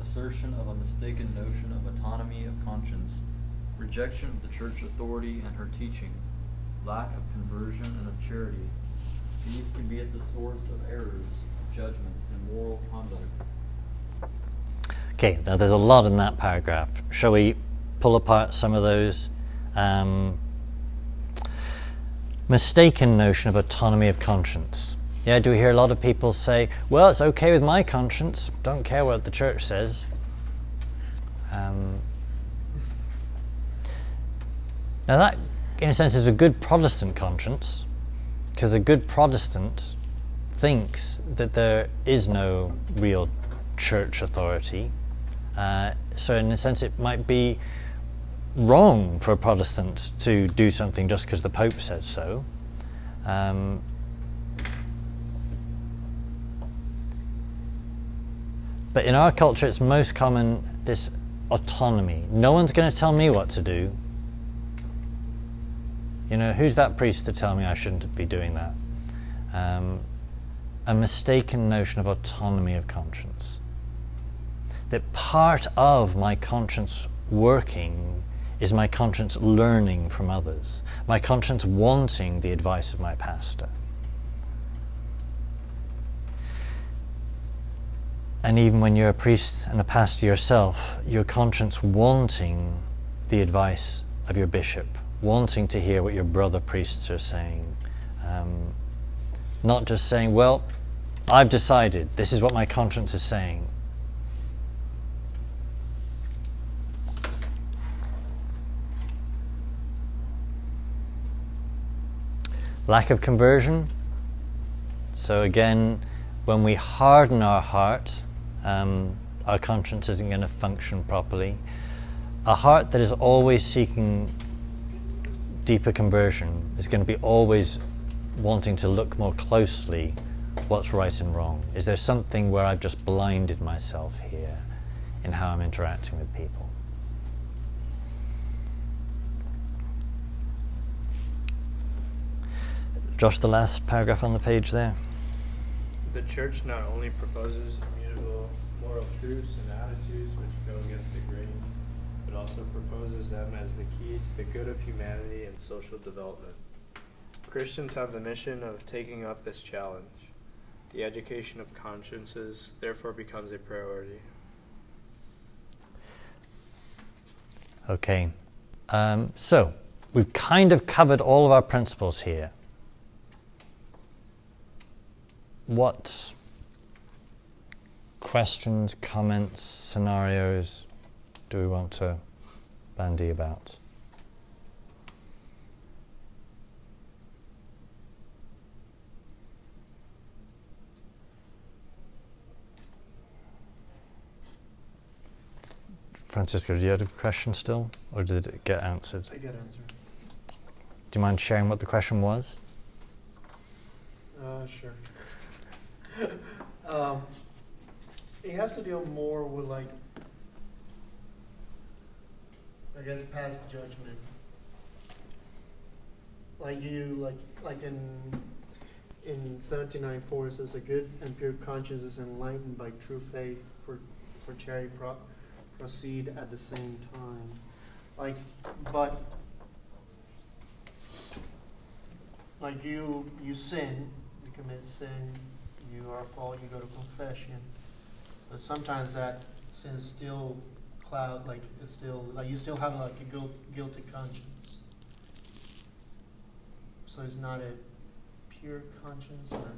assertion of a mistaken notion of autonomy of conscience, rejection of the church authority and her teaching, lack of conversion and of charity. These can be at the source of errors of judgment and moral conduct. Okay, now there's a lot in that paragraph. Shall we pull apart some of those? Um, mistaken notion of autonomy of conscience. Yeah, do we hear a lot of people say, well, it's okay with my conscience, don't care what the church says? Um, now, that, in a sense, is a good Protestant conscience, because a good Protestant thinks that there is no real church authority. Uh, so, in a sense, it might be wrong for a Protestant to do something just because the Pope says so. Um, but in our culture, it's most common this autonomy. No one's going to tell me what to do. You know, who's that priest to tell me I shouldn't be doing that? Um, a mistaken notion of autonomy of conscience. That part of my conscience working is my conscience learning from others, my conscience wanting the advice of my pastor. And even when you're a priest and a pastor yourself, your conscience wanting the advice of your bishop, wanting to hear what your brother priests are saying. Um, not just saying, well, I've decided, this is what my conscience is saying. Lack of conversion. So, again, when we harden our heart, um, our conscience isn't going to function properly. A heart that is always seeking deeper conversion is going to be always wanting to look more closely what's right and wrong. Is there something where I've just blinded myself here in how I'm interacting with people? Josh, the last paragraph on the page there. The church not only proposes immutable moral truths and attitudes which go against the grain, but also proposes them as the key to the good of humanity and social development. Christians have the mission of taking up this challenge. The education of consciences therefore becomes a priority. Okay, um, so we've kind of covered all of our principles here. What questions, comments, scenarios do we want to bandy about? Francisco, do you have a question still, or did it get answered? I get answered. Do you mind sharing what the question was? Uh, sure. um, it has to deal more with like, I guess, past judgment. Like you, like, like in in 1794, it says a good and pure conscience is enlightened by true faith for for charity pro- proceed at the same time. Like, but like you you sin, you commit sin, you are fault, you go to confession. But sometimes that sin still cloud like it's still like you still have like a guilt, guilty conscience. So it's not a pure conscience or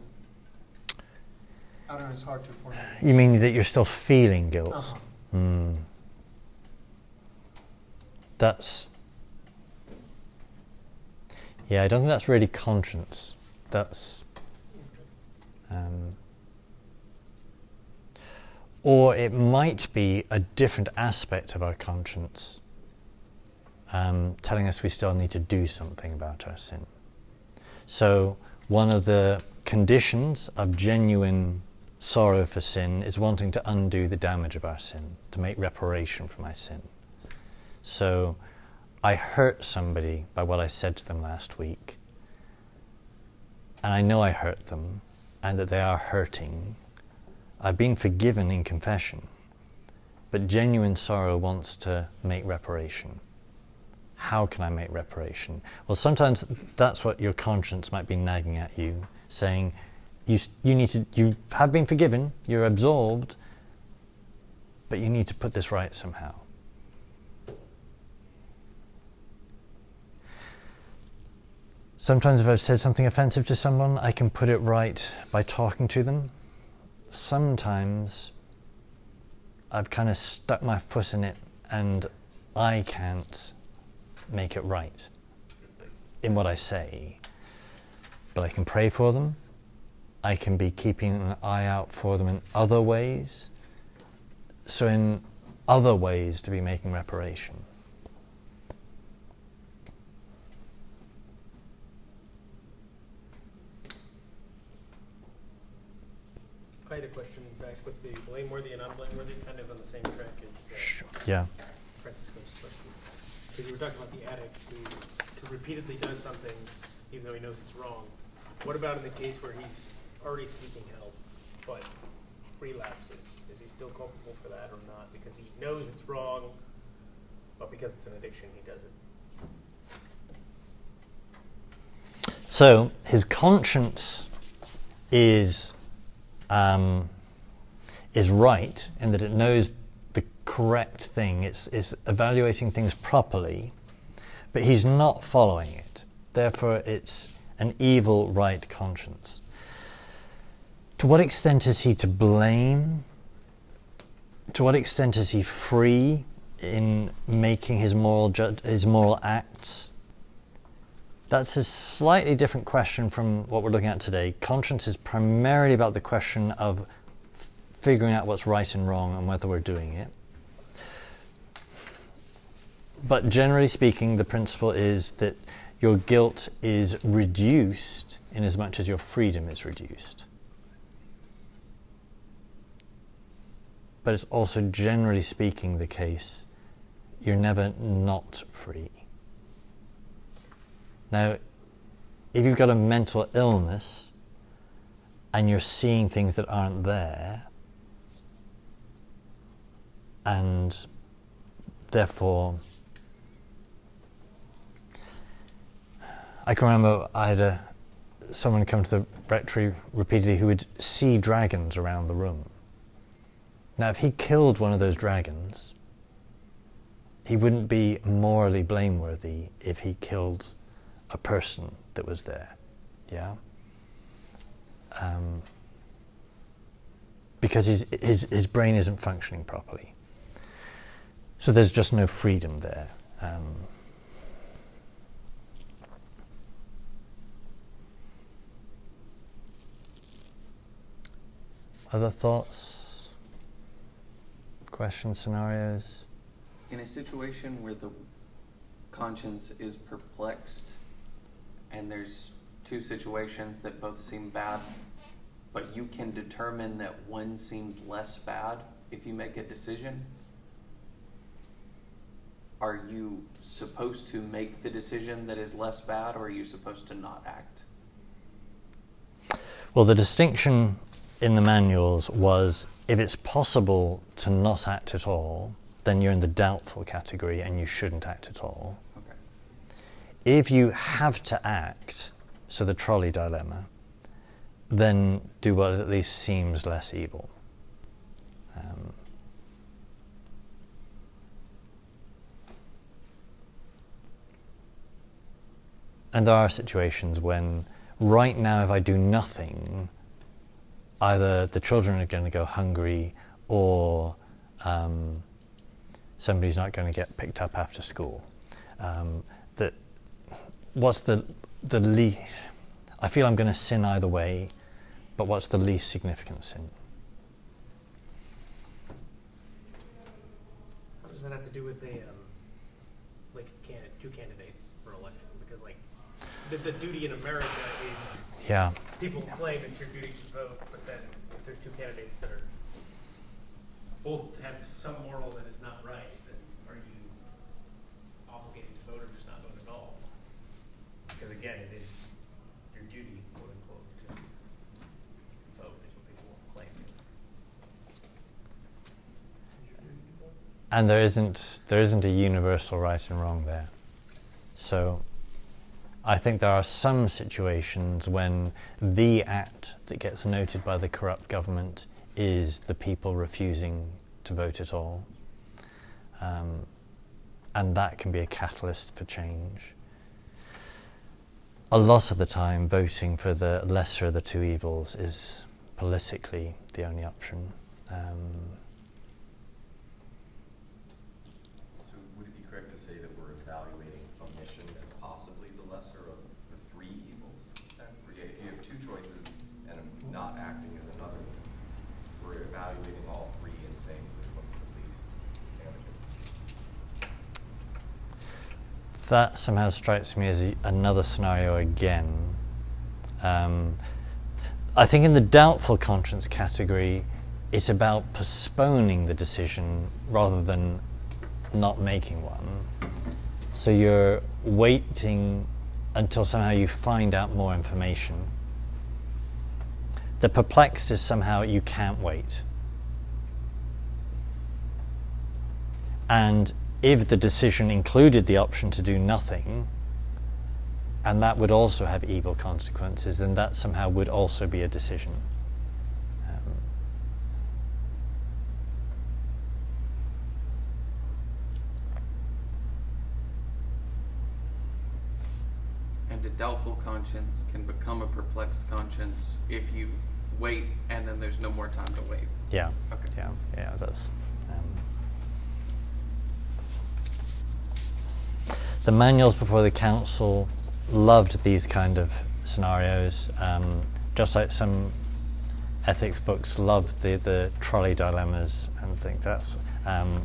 I don't know, it's hard to formulate. You mean that you're still feeling guilt? Uh-huh. Hmm. That's. Yeah, I don't think that's really conscience. That's. Um, or it might be a different aspect of our conscience um, telling us we still need to do something about our sin. So, one of the conditions of genuine sorrow for sin is wanting to undo the damage of our sin, to make reparation for my sin. So, I hurt somebody by what I said to them last week, and I know I hurt them, and that they are hurting. I've been forgiven in confession, but genuine sorrow wants to make reparation. How can I make reparation? Well, sometimes that's what your conscience might be nagging at you, saying, you, you need to, you have been forgiven, you're absolved, but you need to put this right somehow. Sometimes, if I've said something offensive to someone, I can put it right by talking to them. Sometimes, I've kind of stuck my foot in it and I can't make it right in what I say. But I can pray for them. I can be keeping an eye out for them in other ways. So, in other ways, to be making reparation. I had a question back with the blameworthy and unblameworthy, kind of on the same track as uh, Yeah. Francisco's question. Because you were talking about the addict who, who repeatedly does something even though he knows it's wrong. What about in the case where he's already seeking help but relapses? Is he still culpable for that or not? Because he knows it's wrong, but because it's an addiction, he does it. So his conscience is um, is right in that it knows the correct thing. It's, it's evaluating things properly, but he's not following it. Therefore, it's an evil right conscience. To what extent is he to blame? To what extent is he free in making his moral ju- his moral acts? That's a slightly different question from what we're looking at today. Conscience is primarily about the question of figuring out what's right and wrong and whether we're doing it. But generally speaking, the principle is that your guilt is reduced in as much as your freedom is reduced. But it's also generally speaking the case you're never not free. Now, if you've got a mental illness and you're seeing things that aren't there, and therefore, I can remember I had a, someone come to the rectory repeatedly who would see dragons around the room. Now, if he killed one of those dragons, he wouldn't be morally blameworthy if he killed a person that was there. Yeah? Um, because his, his, his brain isn't functioning properly. So there's just no freedom there. Um, other thoughts, questions, scenarios? In a situation where the conscience is perplexed and there's two situations that both seem bad, but you can determine that one seems less bad if you make a decision, are you supposed to make the decision that is less bad or are you supposed to not act? Well, the distinction in the manuals was if it's possible to not act at all, then you're in the doubtful category and you shouldn't act at all. If you have to act, so the trolley dilemma, then do what at least seems less evil. Um, and there are situations when, right now, if I do nothing, either the children are going to go hungry or um, somebody's not going to get picked up after school. Um, what's the the least? I feel I'm going to sin either way, but what's the least significant sin? What does that have to do with a um, like can- two candidates for election? Because like the, the duty in America is Yeah. people claim it's your duty to vote, but then if there's two candidates that are both have some moral that is not right, then are you obligated to vote or just not vote at all? Because again, it is your duty, quote unquote, to vote is what people claim. And there isn't there isn't a universal right and wrong there. So I think there are some situations when the act that gets noted by the corrupt government is the people refusing to vote at all. Um, and that can be a catalyst for change. A lot of the time, voting for the lesser of the two evils is politically the only option. Um, So would it be correct to say that we're evaluating omission as possibly the lesser of the three evils? then? Where you- If you have two choices and not acting is another, we're evaluating all three and saying which one's the least damaging. That somehow strikes me as another scenario again. Um, I think in the doubtful conscience category, it's about postponing the decision rather than not making one. So you're waiting until somehow you find out more information. The perplexed is somehow you can't wait. And if the decision included the option to do nothing, and that would also have evil consequences, then that somehow would also be a decision. Um, And a doubtful conscience can become a perplexed conscience if you wait and then there's no more time to wait. yeah, Okay. yeah, yeah, that's. Um, the manuals before the council loved these kind of scenarios, um, just like some ethics books love the, the trolley dilemmas and think that's. Um,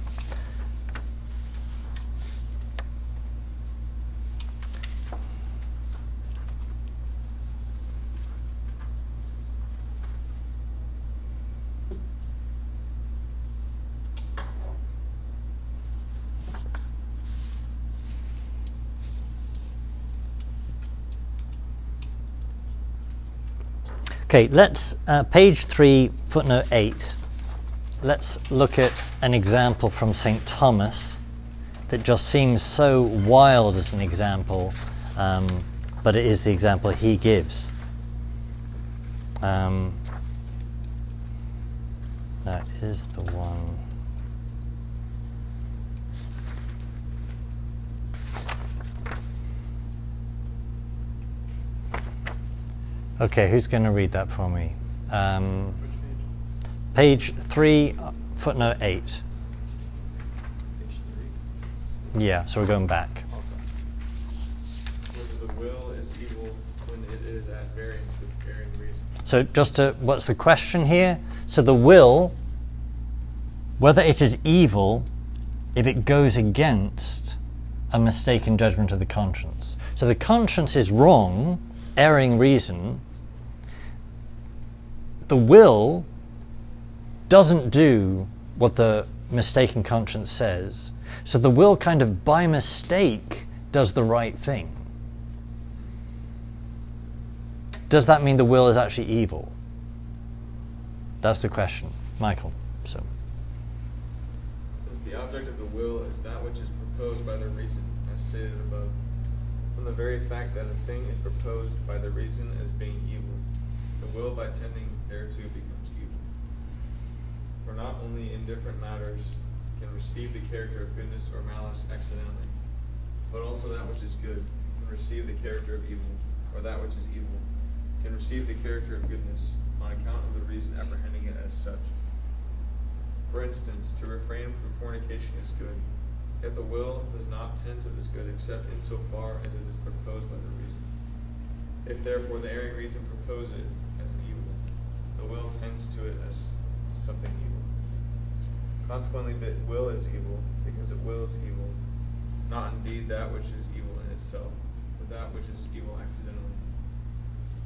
Okay, let's, uh, page 3, footnote 8. Let's look at an example from St. Thomas that just seems so wild as an example, um, but it is the example he gives. Um, that is the one. Okay, who's going to read that for me? Um, page 3, footnote 8. Page three. Yeah, so we're going back. Whether the will is evil when it is at variance with erring reason. So, just to, what's the question here? So, the will, whether it is evil if it goes against a mistaken judgment of the conscience. So, the conscience is wrong, erring reason. The will doesn't do what the mistaken conscience says. So, the will kind of by mistake does the right thing. Does that mean the will is actually evil? That's the question. Michael. So Since the object of the will is that which is proposed by the reason, as stated above, from the very fact that a thing is proposed by the reason as being evil, the will by tending thereto becomes evil. For not only indifferent matters can receive the character of goodness or malice accidentally, but also that which is good can receive the character of evil, or that which is evil can receive the character of goodness on account of the reason apprehending it as such. For instance, to refrain from fornication is good, yet the will does not tend to this good except in so far as it is proposed by the reason. If therefore the erring reason propose it the will tends to it as to something evil. Consequently, the will is evil, because it wills evil, not indeed that which is evil in itself, but that which is evil accidentally,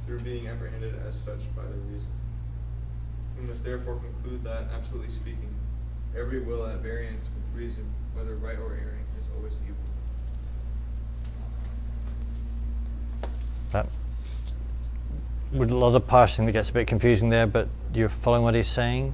through being apprehended as such by the reason. We must therefore conclude that, absolutely speaking, every will at variance with reason, whether right or erring, is always evil. that with a lot of parsing that gets a bit confusing there, but you're following what he's saying.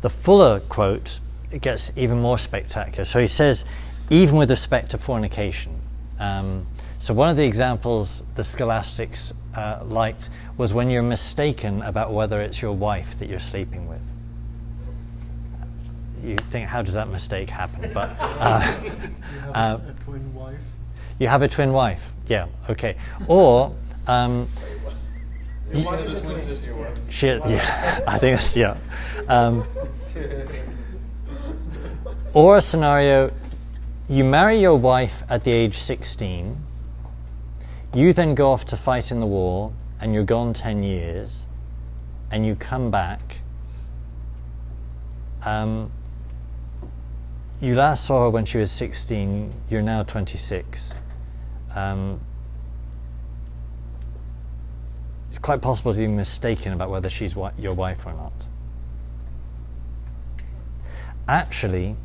The fuller quote it gets even more spectacular. So he says, even with respect to fornication. Um, so one of the examples the scholastics uh, liked was when you're mistaken about whether it's your wife that you're sleeping with. You think, how does that mistake happen? But uh, You have uh, a, a twin wife. you have a twin wife. Yeah. Okay. Or um, Your wife is a twin sister, what? she. Yeah. I think that's yeah. Um, or a scenario: you marry your wife at the age 16. You then go off to fight in the war, and you're gone 10 years, and you come back. Um, you last saw her when she was 16. You're now 26. Um, it's quite possible to be mistaken about whether she's your wife or not. Actually,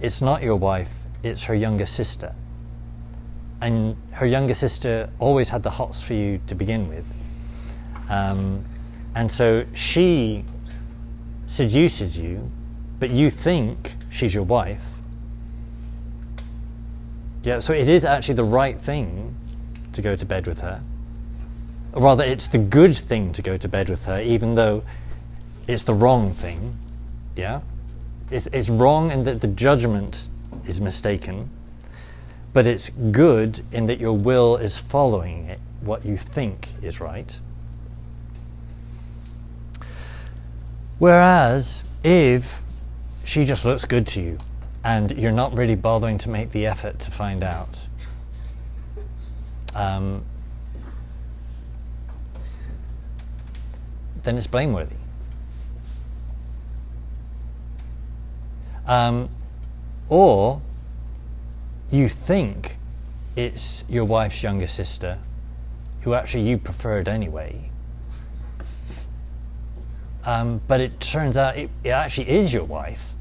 it's not your wife, it's her younger sister. And her younger sister always had the hots for you to begin with. Um, and so she seduces you, but you think she's your wife. Yeah, so it is actually the right thing to go to bed with her. Rather, it's the good thing to go to bed with her, even though it's the wrong thing. Yeah? It's, it's wrong in that the judgment is mistaken, but it's good in that your will is following it, what you think is right. Whereas if she just looks good to you and you're not really bothering to make the effort to find out, um, then it's blameworthy. Um, or you think it's your wife's younger sister, who actually you preferred anyway. Um, but it turns out it, it actually is your wife,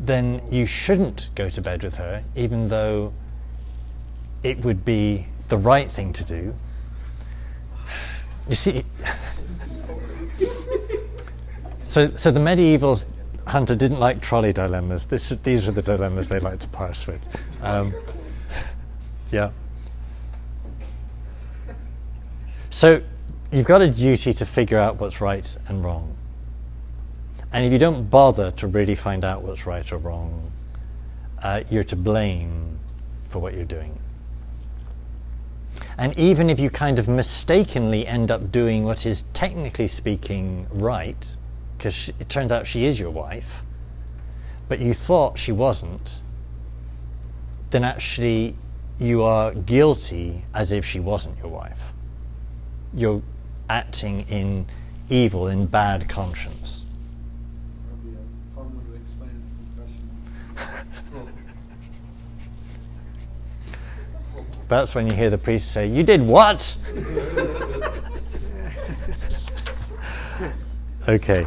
then you shouldn't go to bed with her, even though it would be the right thing to do. You see, so so the medieval hunter didn't like trolley dilemmas. This, these are the dilemmas they like to parse with. Um, yeah. So you've got a duty to figure out what's right and wrong. And if you don't bother to really find out what's right or wrong, uh, you're to blame for what you're doing. And even if you kind of mistakenly end up doing what is technically speaking right, because it turns out she is your wife, but you thought she wasn't, then actually you are guilty as if she wasn't your wife. You're acting in evil, in bad conscience. That's when you hear the priest say, You did what? okay.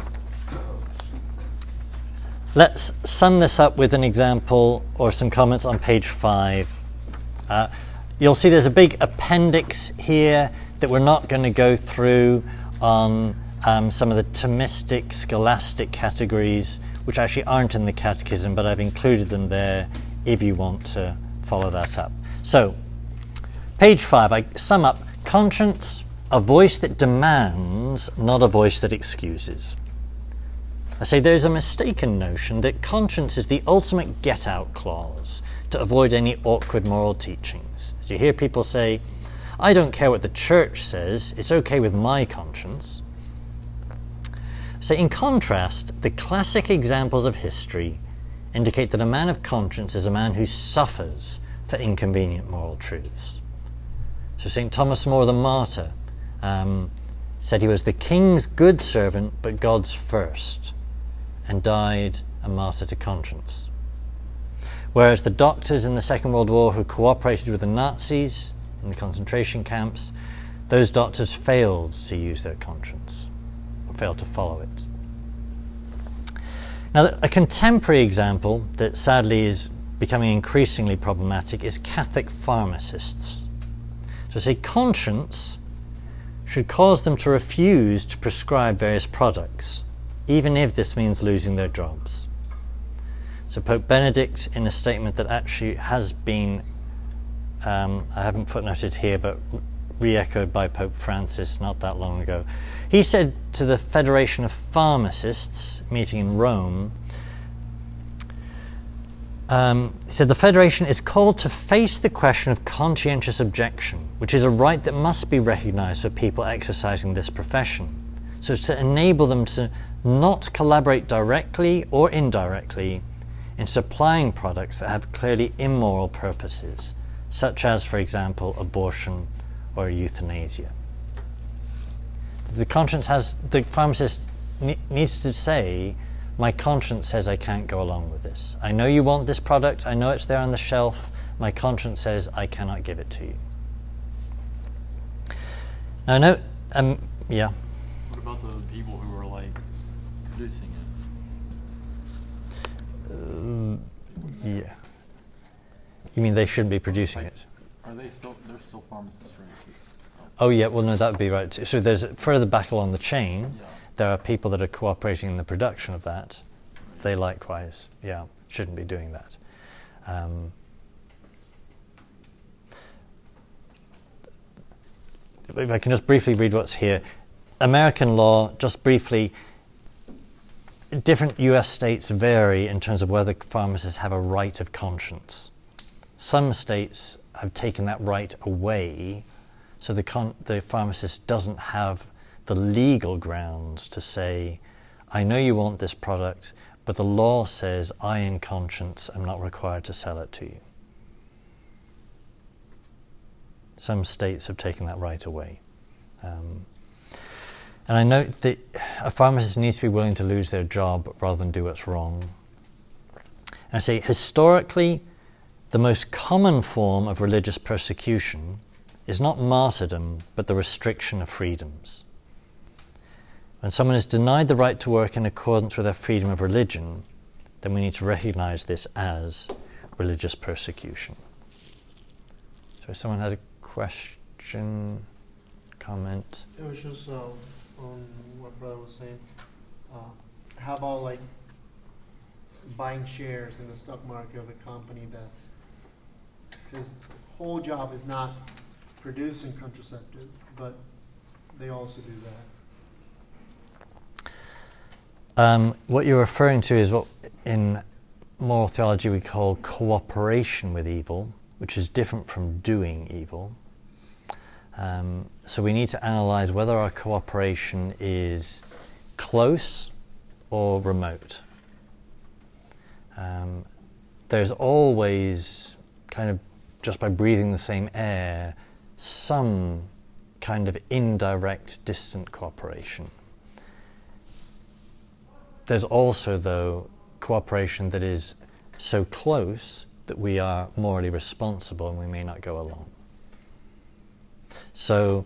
Let's sum this up with an example or some comments on page five. Uh, you'll see there's a big appendix here that we're not going to go through on um, some of the Thomistic, scholastic categories, which actually aren't in the Catechism, but I've included them there if you want to follow that up. So, page five, I sum up conscience, a voice that demands, not a voice that excuses. I say there's a mistaken notion that conscience is the ultimate get out clause to avoid any awkward moral teachings. You hear people say, I don't care what the church says, it's okay with my conscience. So, in contrast, the classic examples of history indicate that a man of conscience is a man who suffers for inconvenient moral truths. So, St. Thomas More the martyr um, said he was the king's good servant, but God's first and died a martyr to conscience. Whereas the doctors in the Second World War who cooperated with the Nazis in the concentration camps, those doctors failed to use their conscience, or failed to follow it. Now, a contemporary example that sadly is becoming increasingly problematic is Catholic pharmacists. So, say conscience should cause them to refuse to prescribe various products even if this means losing their jobs. So Pope Benedict, in a statement that actually has been, um, I haven't footnoted here, but re-echoed by Pope Francis not that long ago, he said to the Federation of Pharmacists meeting in Rome, um, he said the Federation is called to face the question of conscientious objection, which is a right that must be recognized for people exercising this profession. So to enable them to not collaborate directly or indirectly in supplying products that have clearly immoral purposes, such as, for example, abortion or euthanasia. The conscience has, the pharmacist ne- needs to say, my conscience says I can't go along with this. I know you want this product, I know it's there on the shelf, my conscience says I cannot give it to you. Now, no, um, yeah. About the people who are like producing it? Um, yeah. You mean they shouldn't be producing it? Are they still? They're still pharmacists, right? Oh, yeah. Well, no, that would be right. So there's further back along the chain. Yeah. There are people that are cooperating in the production of that. They likewise, yeah, shouldn't be doing that. Um, if I can just briefly read what's here. American law, just briefly, different US states vary in terms of whether pharmacists have a right of conscience. Some states have taken that right away, so the, con- the pharmacist doesn't have the legal grounds to say, I know you want this product, but the law says I, in conscience, am not required to sell it to you. Some states have taken that right away. Um, and I note that a pharmacist needs to be willing to lose their job rather than do what's wrong. And I say, historically, the most common form of religious persecution is not martyrdom, but the restriction of freedoms. When someone is denied the right to work in accordance with their freedom of religion, then we need to recognize this as religious persecution. So, someone had a question, comment? It was just uh, on what brother was saying. Uh, how about like buying shares in the stock market of a company that his whole job is not producing contraceptive, but they also do that. Um, what you're referring to is what in moral theology we call cooperation with evil, which is different from doing evil. Um, so we need to analyze whether our cooperation is close or remote. Um, there's always kind of just by breathing the same air some kind of indirect distant cooperation. There's also, though, cooperation that is so close that we are morally responsible and we may not go along. So,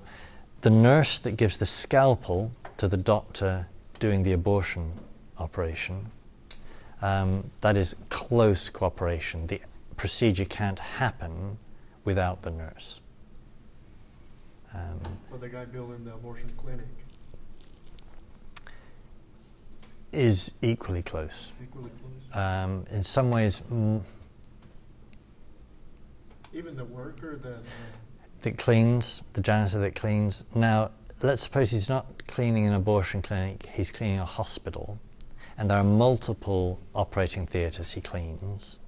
the nurse that gives the scalpel to the doctor doing the abortion operation, um, that is close cooperation. The procedure can't happen without the nurse. Um, For the guy building the abortion clinic, is equally close. equally close. Um, in some ways, mm, Even the worker that. That cleans, the janitor that cleans. Now, let's suppose he's not cleaning an abortion clinic, he's cleaning a hospital, and there are multiple operating theatres he cleans,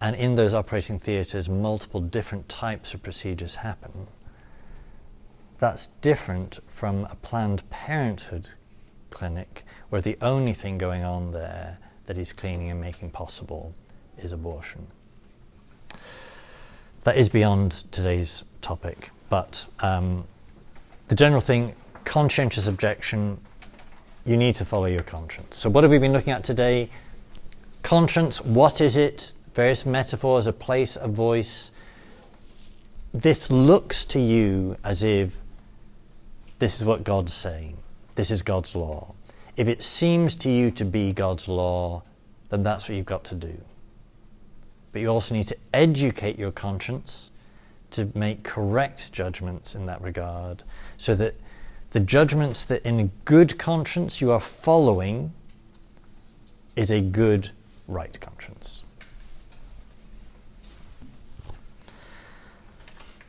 and in those operating theatres, multiple different types of procedures happen. That's different from a Planned Parenthood clinic where the only thing going on there that he's cleaning and making possible is abortion. That is beyond today's topic, but um, the general thing conscientious objection, you need to follow your conscience. So, what have we been looking at today? Conscience, what is it? Various metaphors, a place, a voice. This looks to you as if this is what God's saying, this is God's law. If it seems to you to be God's law, then that's what you've got to do. But you also need to educate your conscience to make correct judgments in that regard so that the judgments that in good conscience you are following is a good right conscience.